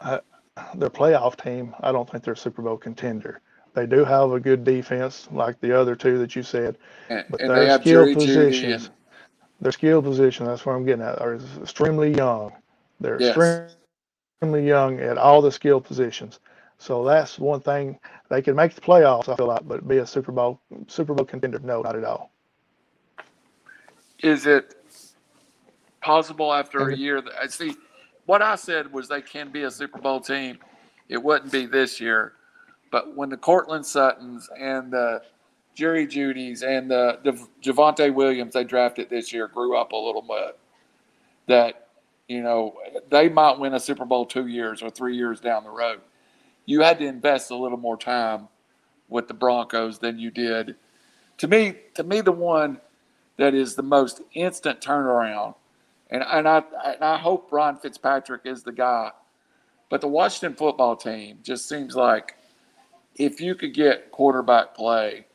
Uh, their playoff team, I don't think they're a Super Bowl contender. They do have a good defense, like the other two that you said, and, but and their skill positions, and... their skill position, that's where I'm getting at, are extremely young. They're yes. extremely young at all the skill positions. So that's one thing they can make the playoffs. I feel like, but be a Super Bowl Super Bowl contender, no, not at all. Is it possible after a year that I see? What I said was they can be a Super Bowl team. It wouldn't be this year, but when the Courtland Suttons and the Jerry Jeudy's and the, the Javonte Williams they drafted this year grew up a little bit, that you know they might win a Super Bowl two years or three years down the road you had to invest a little more time with the Broncos than you did. To me, to me, the one that is the most instant turnaround, and and I and I hope Ron Fitzpatrick is the guy, but the Washington football team just seems like if you could get quarterback play,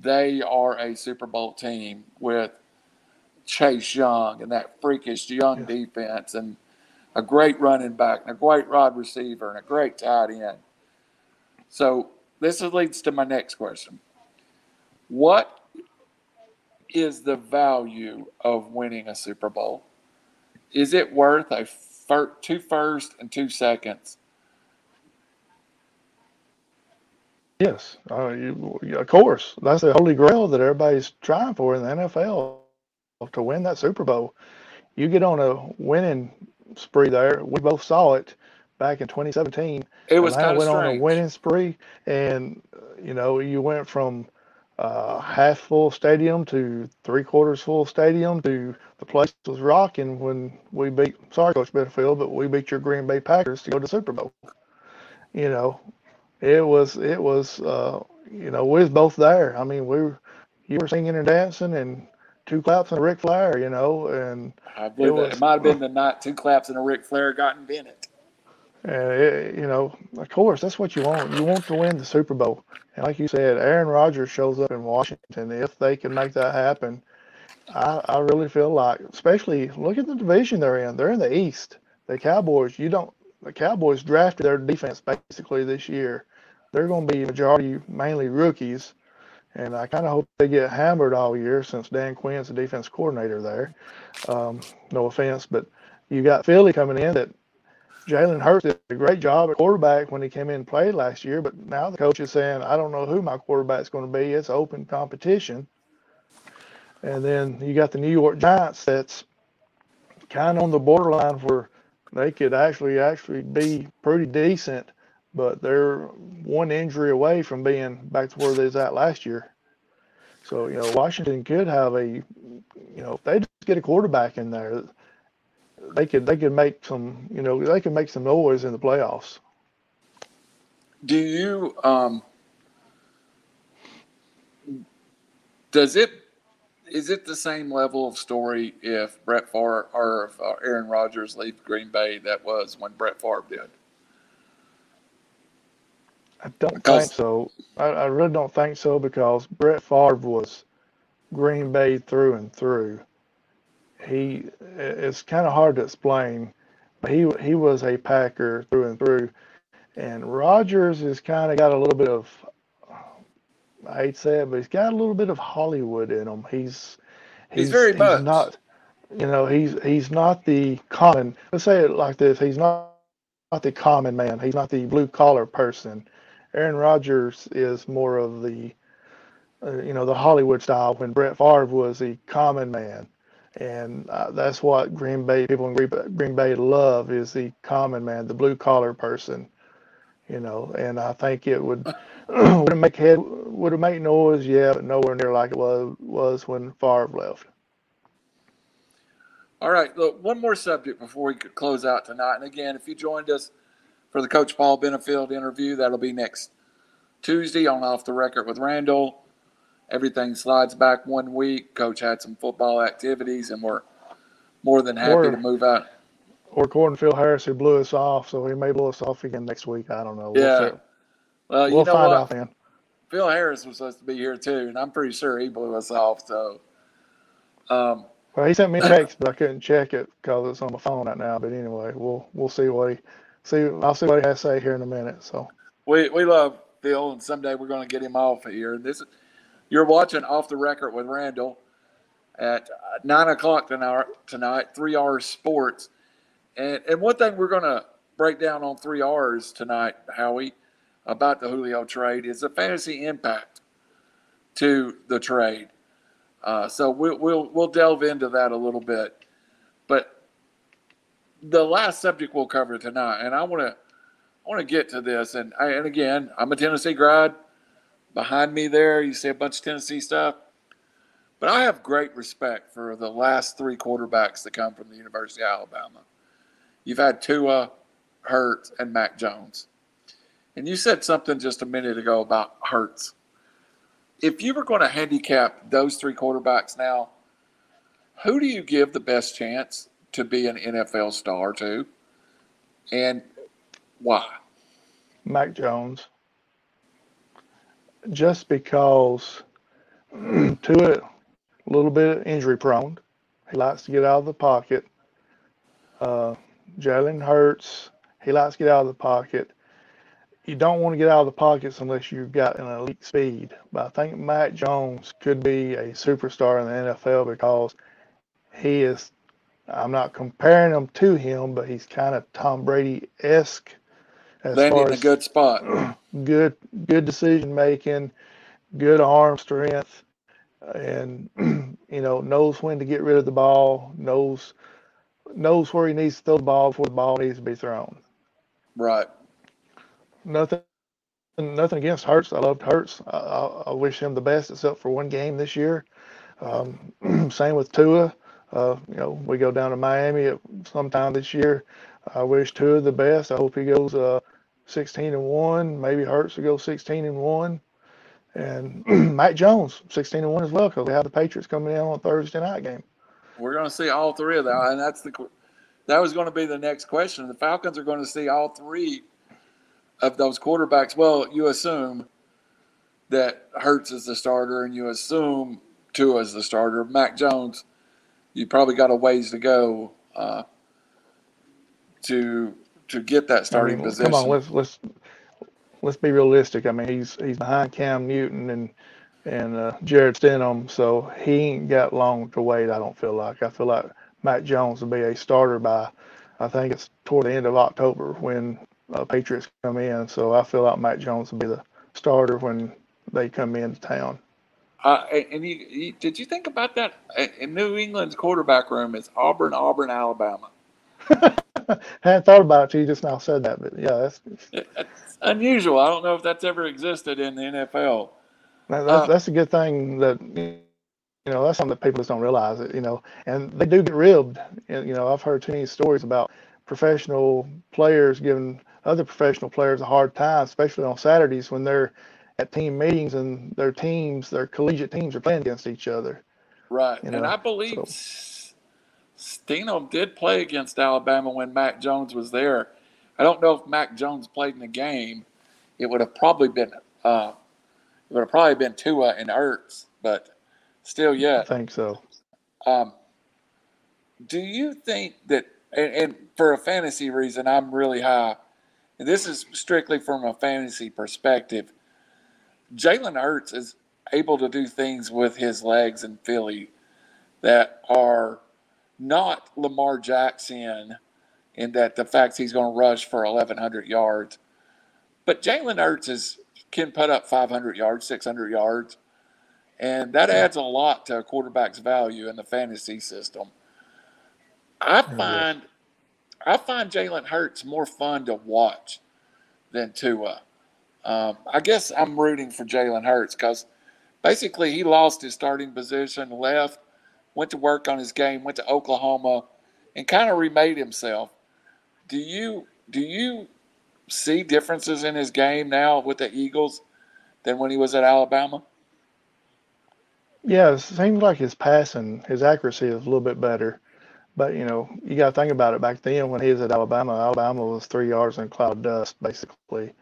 they are a Super Bowl team with Chase Young and that freakish young yeah. defense and a great running back, and a great wide receiver, and a great tight end. So this leads to my next question. What is the value of winning a Super Bowl? Is it worth a fir- two first and two seconds? Yes, uh, you, of course. That's the holy grail that everybody's trying for in the NFL to win that Super Bowl. You get on a winning spree there. We both saw it back in 2017. It was kind of went strange. on a winning spree, and uh, you know you went from uh, half full stadium to three quarters full stadium to the place was rocking when we beat. Sorry, Coach Benefield, but we beat your Green Bay Packers to go to Super Bowl. You know, it was it was uh, you know we was both there. I mean we were you were singing and dancing and two claps and a Ric Flair, you know, and I believe it, was- it might have been the night two claps and a Ric Flair got invented. And it, you know, of course, that's what you want. You want to win the Super Bowl. And like you said, Aaron Rodgers shows up in Washington. If they can make that happen, I, I really feel like, especially look at the division they're in. They're in the East. The Cowboys, you don't. The Cowboys drafted their defense basically this year. They're going to be majority mainly rookies, and I kind of hope they get hammered all year since Dan Quinn's the defense coordinator there. Um, no offense, but you got Philly coming in that Jalen Hurts did a great job at quarterback when he came in and played last year, but now the coach is saying, I don't know who my quarterback's going to be. It's open competition. And then you got the New York Giants that's kind of on the borderline where they could actually actually be pretty decent, but they're one injury away from being back to where they was at last year. So, you know, Washington could have a, you know, if they just get a quarterback in there, they could they could make some you know they could make some noise in the playoffs. Do you um does it is it the same level of story if Brett Favre or if uh, Aaron Rodgers leave Green Bay that was when Brett Favre did? I don't Because- think so. I, I really don't think so because Brett Favre was Green Bay through and through. He it's kind of hard to explain, but he he was a Packer through and through, and Rodgers has kind of got a little bit of I hate to say it, but he's got a little bit of Hollywood in him. He's He's very much. not you know he's he's not the common. Let's say it like this: he's not not the common man. He's not the blue collar person. Aaron Rodgers is more of the, uh, you know, the Hollywood style. When Brett Favre was the common man, and uh, that's what Green Bay people in Green, Green Bay love is the common man, the blue collar person. You know, and I think it would would it make head would it make noise? Yeah, but nowhere near like it was was when Favre left. All right, look, one more subject before we could close out tonight. And again, if you joined us for the Coach Paul Benefield interview, that'll be next Tuesday on Off the Record with Randall. Everything slides back one week. Coach had some football activities, and we're more than happy Or- to move out. Or Phil Harris, who blew us off, so he may blow us off again next week. I don't know. We'll Yeah. see. Well, you we'll know find what? out then. Phil Harris was supposed to be here too, and I'm pretty sure he blew us off. So, um, Well, he sent me a text, but I couldn't check it because it's on my phone right now. But anyway, we'll we'll see what he see. I'll see what he has to say here in a minute. So we we love Phil, and someday we're going to get him off of here. This is you're watching off the record with Randall at uh, nine o'clock tonight. Tonight, three R's Sports, and and one thing we're going to break down on three R's tonight, Howie, about the Julio trade is the fantasy impact to the trade. Uh, so we'll we'll we'll delve into that a little bit, but the last subject we'll cover tonight, and I want to I want to get to this, and I, and again, I'm a Tennessee grad. Behind me there, you see a bunch of Tennessee stuff, but I have great respect for the last three quarterbacks that come from the University of Alabama. You've had Tua, Hurts, and Mac Jones, and you said something just a minute ago about Hurts. If you were going to handicap those three quarterbacks now, who do you give the best chance to be an NFL star to, and why? Mac Jones, just because to it, a little bit injury prone. He likes to get out of the pocket. Uh, Jalen Hurts, he likes to get out of the pocket. You don't want to get out of the pockets unless you've got an elite speed. But I think Matt Jones could be a superstar in the NFL because he is. I'm not comparing him to him, but he's kind of Tom Brady esque as Landing in a good spot. good good decision making, good arm strength, and you know knows when to get rid of the ball, knows knows where he needs to throw the ball before the ball needs to be thrown. Right. Nothing nothing against Hurts. I loved Hurts. I, I, I wish him the best, except for one game this year. Um, same with Tua. Uh, you know, we go down to Miami at sometime this year. I wish Tua the best. I hope he goes uh, 16 and one. Maybe Hurts will go 16 and one. and Mac Jones, 16 and one as well, because we have the Patriots coming in on Thursday night game. We're going to see all three of that, and that's the that was going to be the next question. The Falcons are going to see all three of those quarterbacks. Well, you assume that Hurts is the starter, and you assume Tua is the starter. Mac Jones, you probably got a ways to go uh, to to get that starting I mean, position. Come on, let's let's let's be realistic. I mean, he's he's behind Cam Newton and and uh, Jarrett Stidham, so he ain't got long to wait. I don't feel like. I feel like Matt Jones will be a starter by, I think it's toward the end of October when uh, Patriots come in. So I feel like Matt Jones will be the starter when they come into town. Uh, and you, you, did you think about that? In New England's quarterback room is Auburn, Auburn, Alabama. hadn't thought about it till you just now said that, but yeah, that's, unusual. I don't know if that's ever existed in the NFL. That, that's, uh, that's a good thing that you know that's something that people just don't realize it. You know, and they do get ribbed. And, you know, I've heard too many stories about professional players giving other professional players a hard time, especially on Saturdays when they're at team meetings and their teams, their collegiate teams, are playing against each other. Right, you know? and I believe so. Stidham did play against Alabama when Mac Jones was there. I don't know if Mac Jones played in the game. It would have probably been uh, it would have probably been Tua and Hurts, but still yeah. I think so. Um, do you think that, and, and, for a fantasy reason, I'm really high, and this is strictly from a fantasy perspective. Jalen Hurts is able to do things with his legs in Philly that are not Lamar Jackson in that the fact he's going to rush for 1,100 yards. But Jalen Hurts is, can put up 500 yards, 600 yards. And that adds a lot to a quarterback's value in the fantasy system. I find I find Jalen Hurts more fun to watch than Tua. Um, I guess I'm rooting for Jalen Hurts because basically he lost his starting position, left, went to work on his game, went to Oklahoma, and kind of remade himself. Do you do you see differences in his game now with the Eagles than when he was at Alabama? Yeah, it seems like his passing, his accuracy is a little bit better. But you know, you got to think about it. Back then, when he was at Alabama, Alabama was three yards in cloud dust, basically.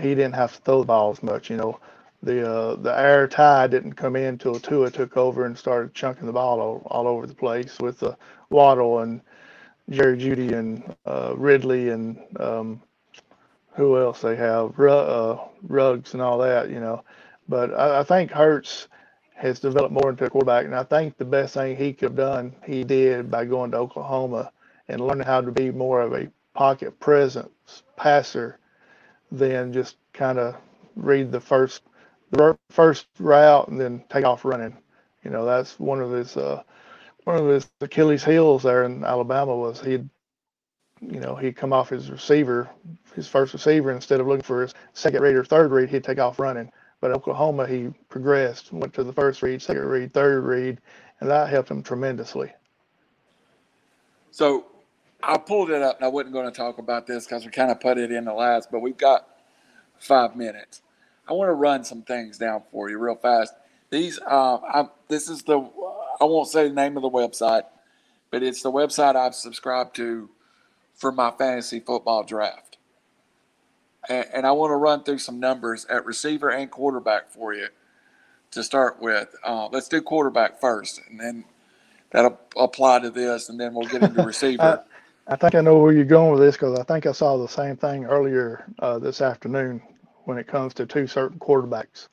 He didn't have to throw the ball as much. You know, the uh, the air tide didn't come in until Tua took over and started chunking the ball all, all over the place with uh, Waddle and Jerry Jeudy and uh, Ridley and um, who else they have, uh, Ruggs and all that. You know, but I, I think Hurts has developed more into a quarterback. And I think the best thing he could have done, he did by going to Oklahoma and learning how to be more of a pocket presence passer than just kind of read the first the first route and then take off running. You know, that's one of his uh, one of his Achilles heels there in Alabama was he'd you know he'd come off his receiver, his first receiver instead of looking for his second read or third read, he'd take off running. But Oklahoma, he progressed, went to the first read, second read, third read, and that helped him tremendously. So I pulled it up, and I wasn't going to talk about this because we kind of put it in the last, but we've got five minutes. I want to run some things down for you real fast. These, uh, I, this is the, I won't say the name of the website, but it's the website I've subscribed to for my fantasy football draft and, and I want to run through some numbers at receiver and quarterback for you to start with. Uh, let's do quarterback first, and then that'll apply to this, and then we'll get into receiver. I, I think I know where you're going with this because I think I saw the same thing earlier uh, this afternoon when it comes to two certain quarterbacks.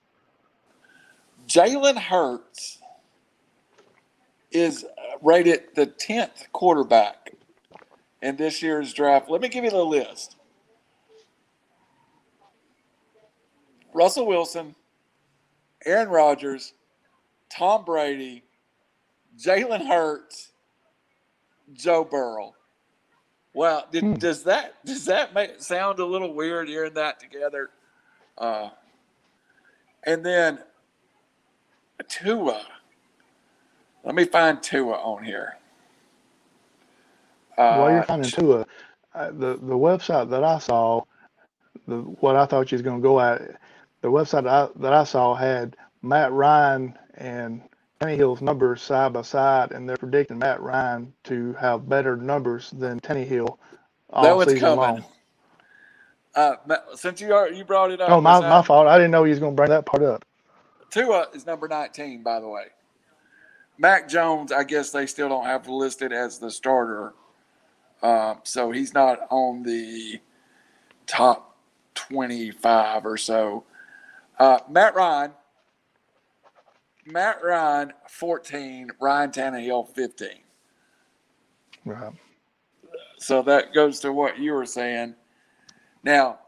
Jalen Hurts is rated the 10th quarterback in this year's draft. Let me give you the list Russell Wilson, Aaron Rodgers, Tom Brady, Jalen Hurts, Joe Burrow. Well, did, hmm. does that does that make sound a little weird hearing that together? Uh, and then Tua. Let me find Tua on here. Uh, While you're finding Tua, uh, the the website that I saw, the what I thought you was going to go at the website that I, that I saw had Matt Ryan and Tannehill's numbers side by side, and they're predicting Matt Ryan to have better numbers than Tannehill all That was season coming. long. Uh, since you are, you brought it up, Oh, my, my fault. I didn't know he was going to bring that part up. Tua is number 19, by the way. Mac Jones, I guess they still don't have listed as the starter. Um, so he's not on the top 25 or so. Uh, Matt Ryan, Matt Ryan, 14, Ryan Tannehill, 15. Right. So that goes to what you were saying. Now,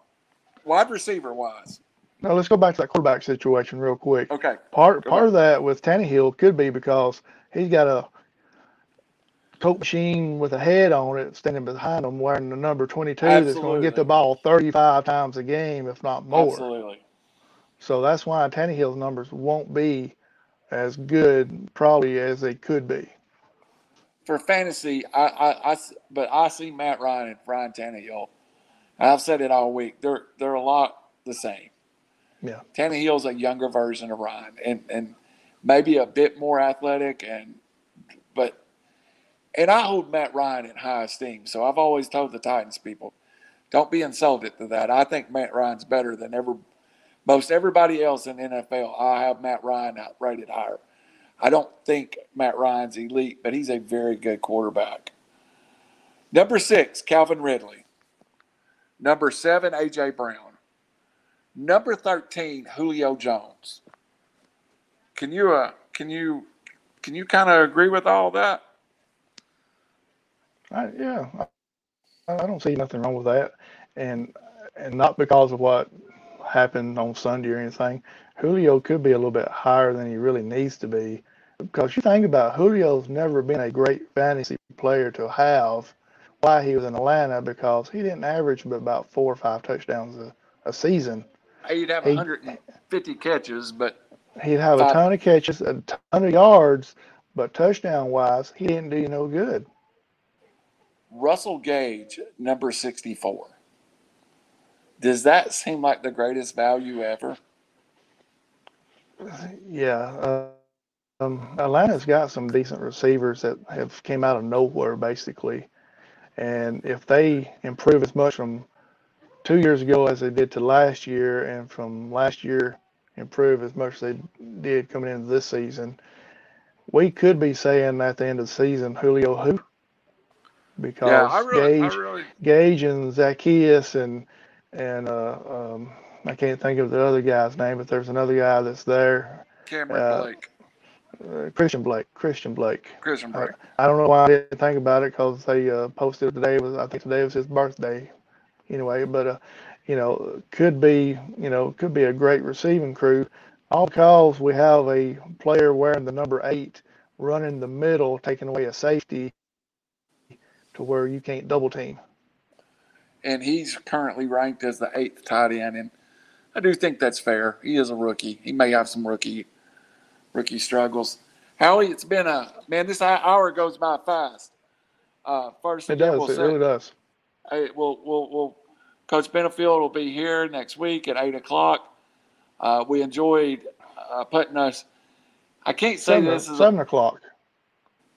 wide receiver wise, Now let's go back to that quarterback situation real quick. okay, Part Go part of that with Tannehill could be because he's got a Coke machine with a head on it standing behind him wearing the number 22 that's going to get the ball 35 times a game, if not more. absolutely. So that's why Tannehill's numbers won't be as good probably as they could be. for fantasy, I, I, I but I see Matt Ryan and Ryan Tannehill. I've said it all week. They're they're a lot the same. Yeah. Tannehill's a younger version of Ryan, and and maybe a bit more athletic, and but and I hold Matt Ryan in high esteem. So I've always told the Titans people, don't be insulted to that. I think Matt Ryan's better than ever most everybody else in NFL. I have Matt Ryan out rated higher. I don't think Matt Ryan's elite, but he's a very good quarterback. Number six, Calvin Ridley. Number seven, AJ Brown. Number thirteen, Julio Jones. Can you uh can you can you kind of agree with all that? I, yeah, I, I don't see nothing wrong with that, and and not because of what happened on Sunday or anything. Julio could be a little bit higher than he really needs to be, because you think about Julio's never been a great fantasy player to have. Why he was in Atlanta because he didn't average but about four or five touchdowns a, a season. He'd have Hey. 150 catches, but He'd have a ton of catches, a ton of yards, but touchdown wise, he didn't do you no good. Russell Gage, number 64. Does that seem like the greatest value ever? Yeah, uh, um, Atlanta's got some decent receivers that have came out of nowhere basically, and if they improve as much from two years ago as they did to last year, and from last year improve as much as they did coming into this season, we could be saying at the end of the season, Julio who? Because yeah, really, Gage, really, Gage and Zaccheaus and and uh, um, I can't think of the other guy's name, but there's another guy that's there. Cameron uh, Blake, Uh, Christian Blake. Christian Blake. Christian Blake. I don't know why I didn't think about it because they uh, posted today was I think today was his birthday, anyway. But uh, you know, could be you know could be a great receiving crew, all because we have a player wearing the number eight running the middle, taking away a safety to where you can't double team. and he's currently ranked as the eighth tight end. And I do think that's fair. He is a rookie. He may have some rookie rookie struggles. Howie, it's been a man. This hour goes by fast. Uh, first, It does. we'll it say- really does. Hey, we'll, we'll, we'll, Coach Benefield will be here next week at eight o'clock. Uh, we enjoyed uh, putting us. I can't say Seven, this is seven o'clock.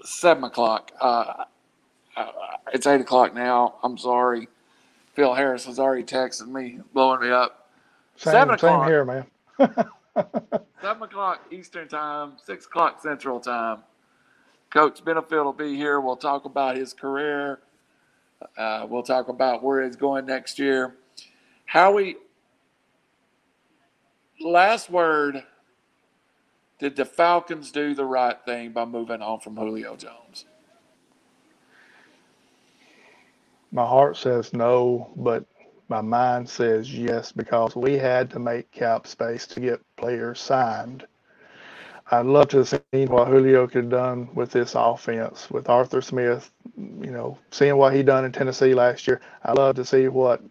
seven o'clock. Uh, uh, it's eight o'clock now. I'm sorry. Phil Harris has already texted me, blowing me up. Same, Seven same o'clock. here, man. Seven o'clock Eastern time, six o'clock Central time. Coach Benefield will be here. We'll talk about his career. Uh, we'll talk about where he's going next year. Howie, last word. Did the Falcons do the right thing by moving on from Julio Jones? My heart says no, but my mind says yes because we had to make cap space to get players signed. I'd love to have seen what Julio could have done with this offense with Arthur Smith. You know, seeing what he done in Tennessee last year. I'd love to see what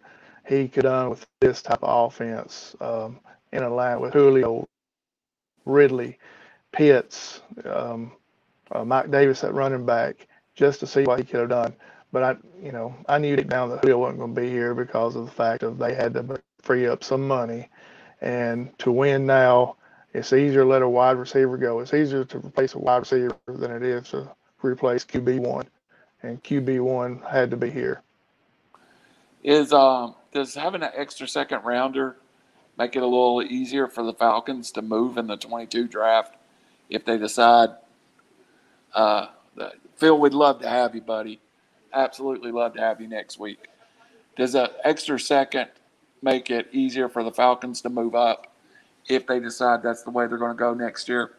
he could have done with this type of offense um, in a line with Julio, Ridley, Pitts, um, uh, Mike Davis at running back, just to see what he could have done. But I, you know, I knew down that Julio wasn't going to be here because of the fact of they had to free up some money, And to win now, it's easier to let a wide receiver go. It's easier to replace a wide receiver than it is to replace QB one, and QB one had to be here. Is um does having an extra second rounder make it a little easier for the Falcons to move in the 22 draft if they decide? Uh, Phil, we'd love to have you, buddy. Absolutely love to have you next week. Does an extra second make it easier for the Falcons to move up if they decide that's the way they're going to go next year?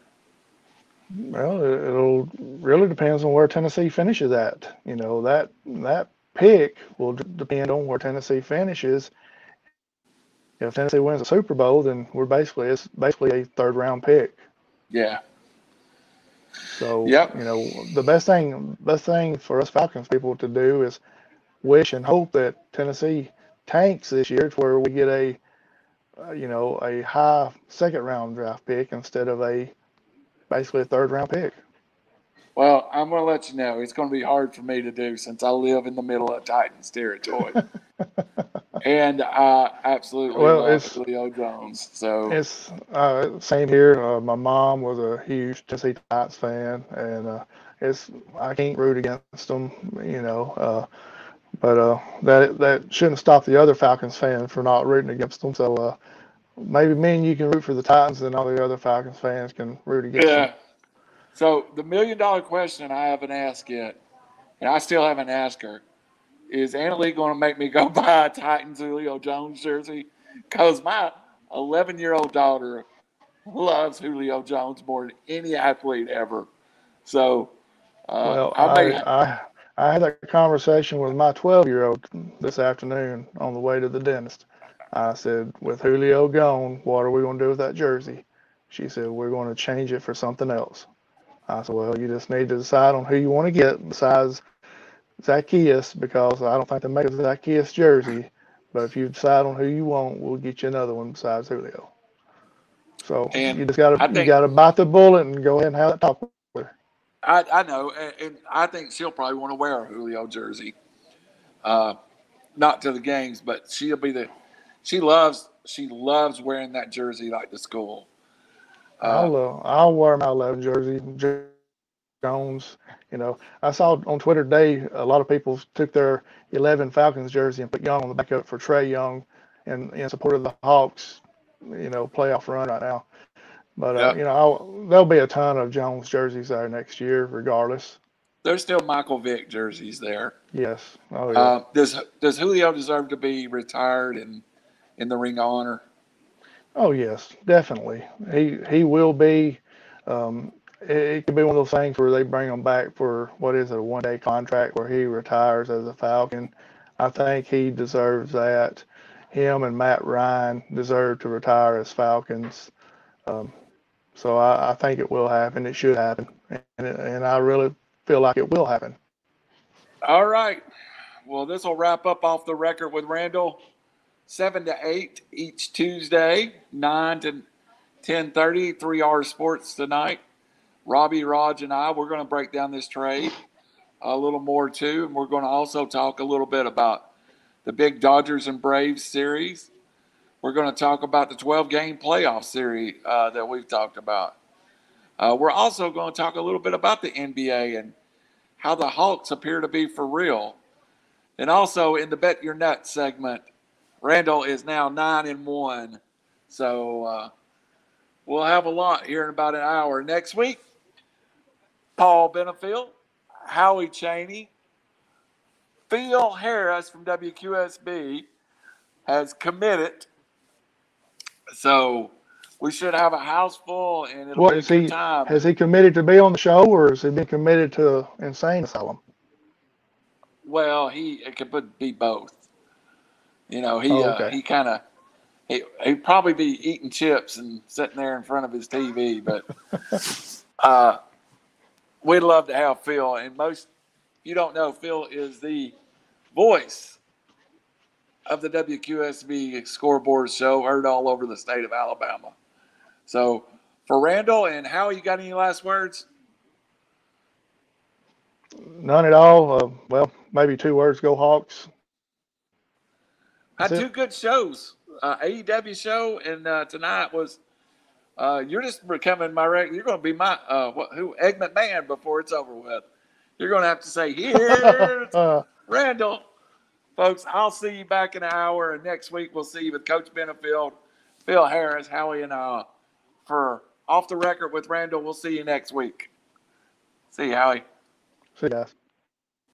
Well, it'll really depends on where Tennessee finishes at. You know that that pick will depend on where Tennessee finishes. If Tennessee wins a Super Bowl, then we're basically it's basically a third round pick. Yeah. So Yep. you know the best thing best thing for us Falcons people to do is wish and hope that Tennessee tanks this year to where we get a uh, you know a high second round draft pick instead of a basically a third round pick. Well, I'm going to let you know it's going to be hard for me to do since I live in the middle of Titans territory. and I absolutely Well, love it's- Julio Jones. So It's uh, same here. Uh, my mom was a huge Tennessee Titans fan, and uh, it's I can't root against them, you know. Uh, but uh, that that shouldn't stop the other Falcons fans for not rooting against them. So uh, maybe me and you can root for the Titans, and all the other Falcons fans can root against yeah. them. So the million dollar question I haven't asked yet, and I still haven't asked her, is Anna Lee going to make me go buy a Titans Julio Jones jersey? Because my 11 year old daughter loves Julio Jones more than any athlete ever. So uh, Well, I I, may. I I had that conversation with my 12 year old this afternoon on the way to the dentist. I said, with Julio gone, what are we going to do with that jersey? She said, we're going to change it for something else. I said, well, you just need to decide on who you want to get besides Zaccheaus because I don't think they make a Zaccheaus jersey. But if you decide on who you want, we'll get you another one besides Julio. So And you just got I to you got to bite the bullet and go ahead and have that talk with her. I, I know, and, and I think she'll probably want to wear a Julio jersey. Uh, not to the games, but she'll be the. She loves she loves wearing that jersey like to school. Uh, I'll uh, I'll wear my 11 jersey. Jones, you know, I saw on Twitter today a lot of people took their 11 Falcons jersey and put Young on the back of it for Trae Young, in in support of the Hawks, you know, playoff run right now. But uh, you know, I'll, there'll be a ton of Jones jerseys there next year, regardless. there's still Michael Vick jerseys there. Yes. Oh yeah. Uh, does does Julio deserve to be retired and in the Ring of Honor? Oh yes, definitely. He he will be. Um, it, could be one of those things where they bring him back for what is it, a one day contract where he retires as a Falcon. I think he deserves that. Him and Matt Ryan deserve to retire as Falcons. Um, so I, I think it will happen. It should happen, and it, and I really feel like it will happen. All right. Well, this will wrap up off the record with Randall. Seven to eight each Tuesday, nine to ten thirty. Three hour sports tonight. Robbie, Raj, and I we're going to break down this trade a little more too, and we're going to also talk a little bit about the big Dodgers and Braves series. We're going to talk about the 12 game playoff series uh, that we've talked about. Uh, we're also going to talk a little bit about the NBA and how the Hawks appear to be for real. And also in the Bet Your Nuts segment, Randall is now nine and one. So uh, we'll have a lot here in about an hour. Next week, Paul Benefield, Howie Cheney, Phil Harris from WQSB has committed. So we should have a house full and it'll What be he? time. Has he committed to be on the show, or has he been committed to insane asylum? Well, he it could be both. You know, he Oh, uh, he kind of he he'd probably be eating chips and sitting there in front of his TV, but uh, we'd love to have Phil. And most you don't know, Phil is the voice of the WQSB scoreboard show, heard all over the state of Alabama. So for Randall and Howie, you got any last words? None at all. Uh, well, maybe two words. Go Hawks. Had That's it. two good shows uh, AEW show, and uh, tonight was. Uh, you're just becoming my reg- You're going to be my uh, what, who Ed McMahon before it's over with. You're going to have to say here's Randall. Folks, I'll see you back in an hour, and next week we'll see you with Coach Benefield, Phil Harris, Howie, and uh, for off the record with Randall. We'll see you next week. See you, Howie. see you guys.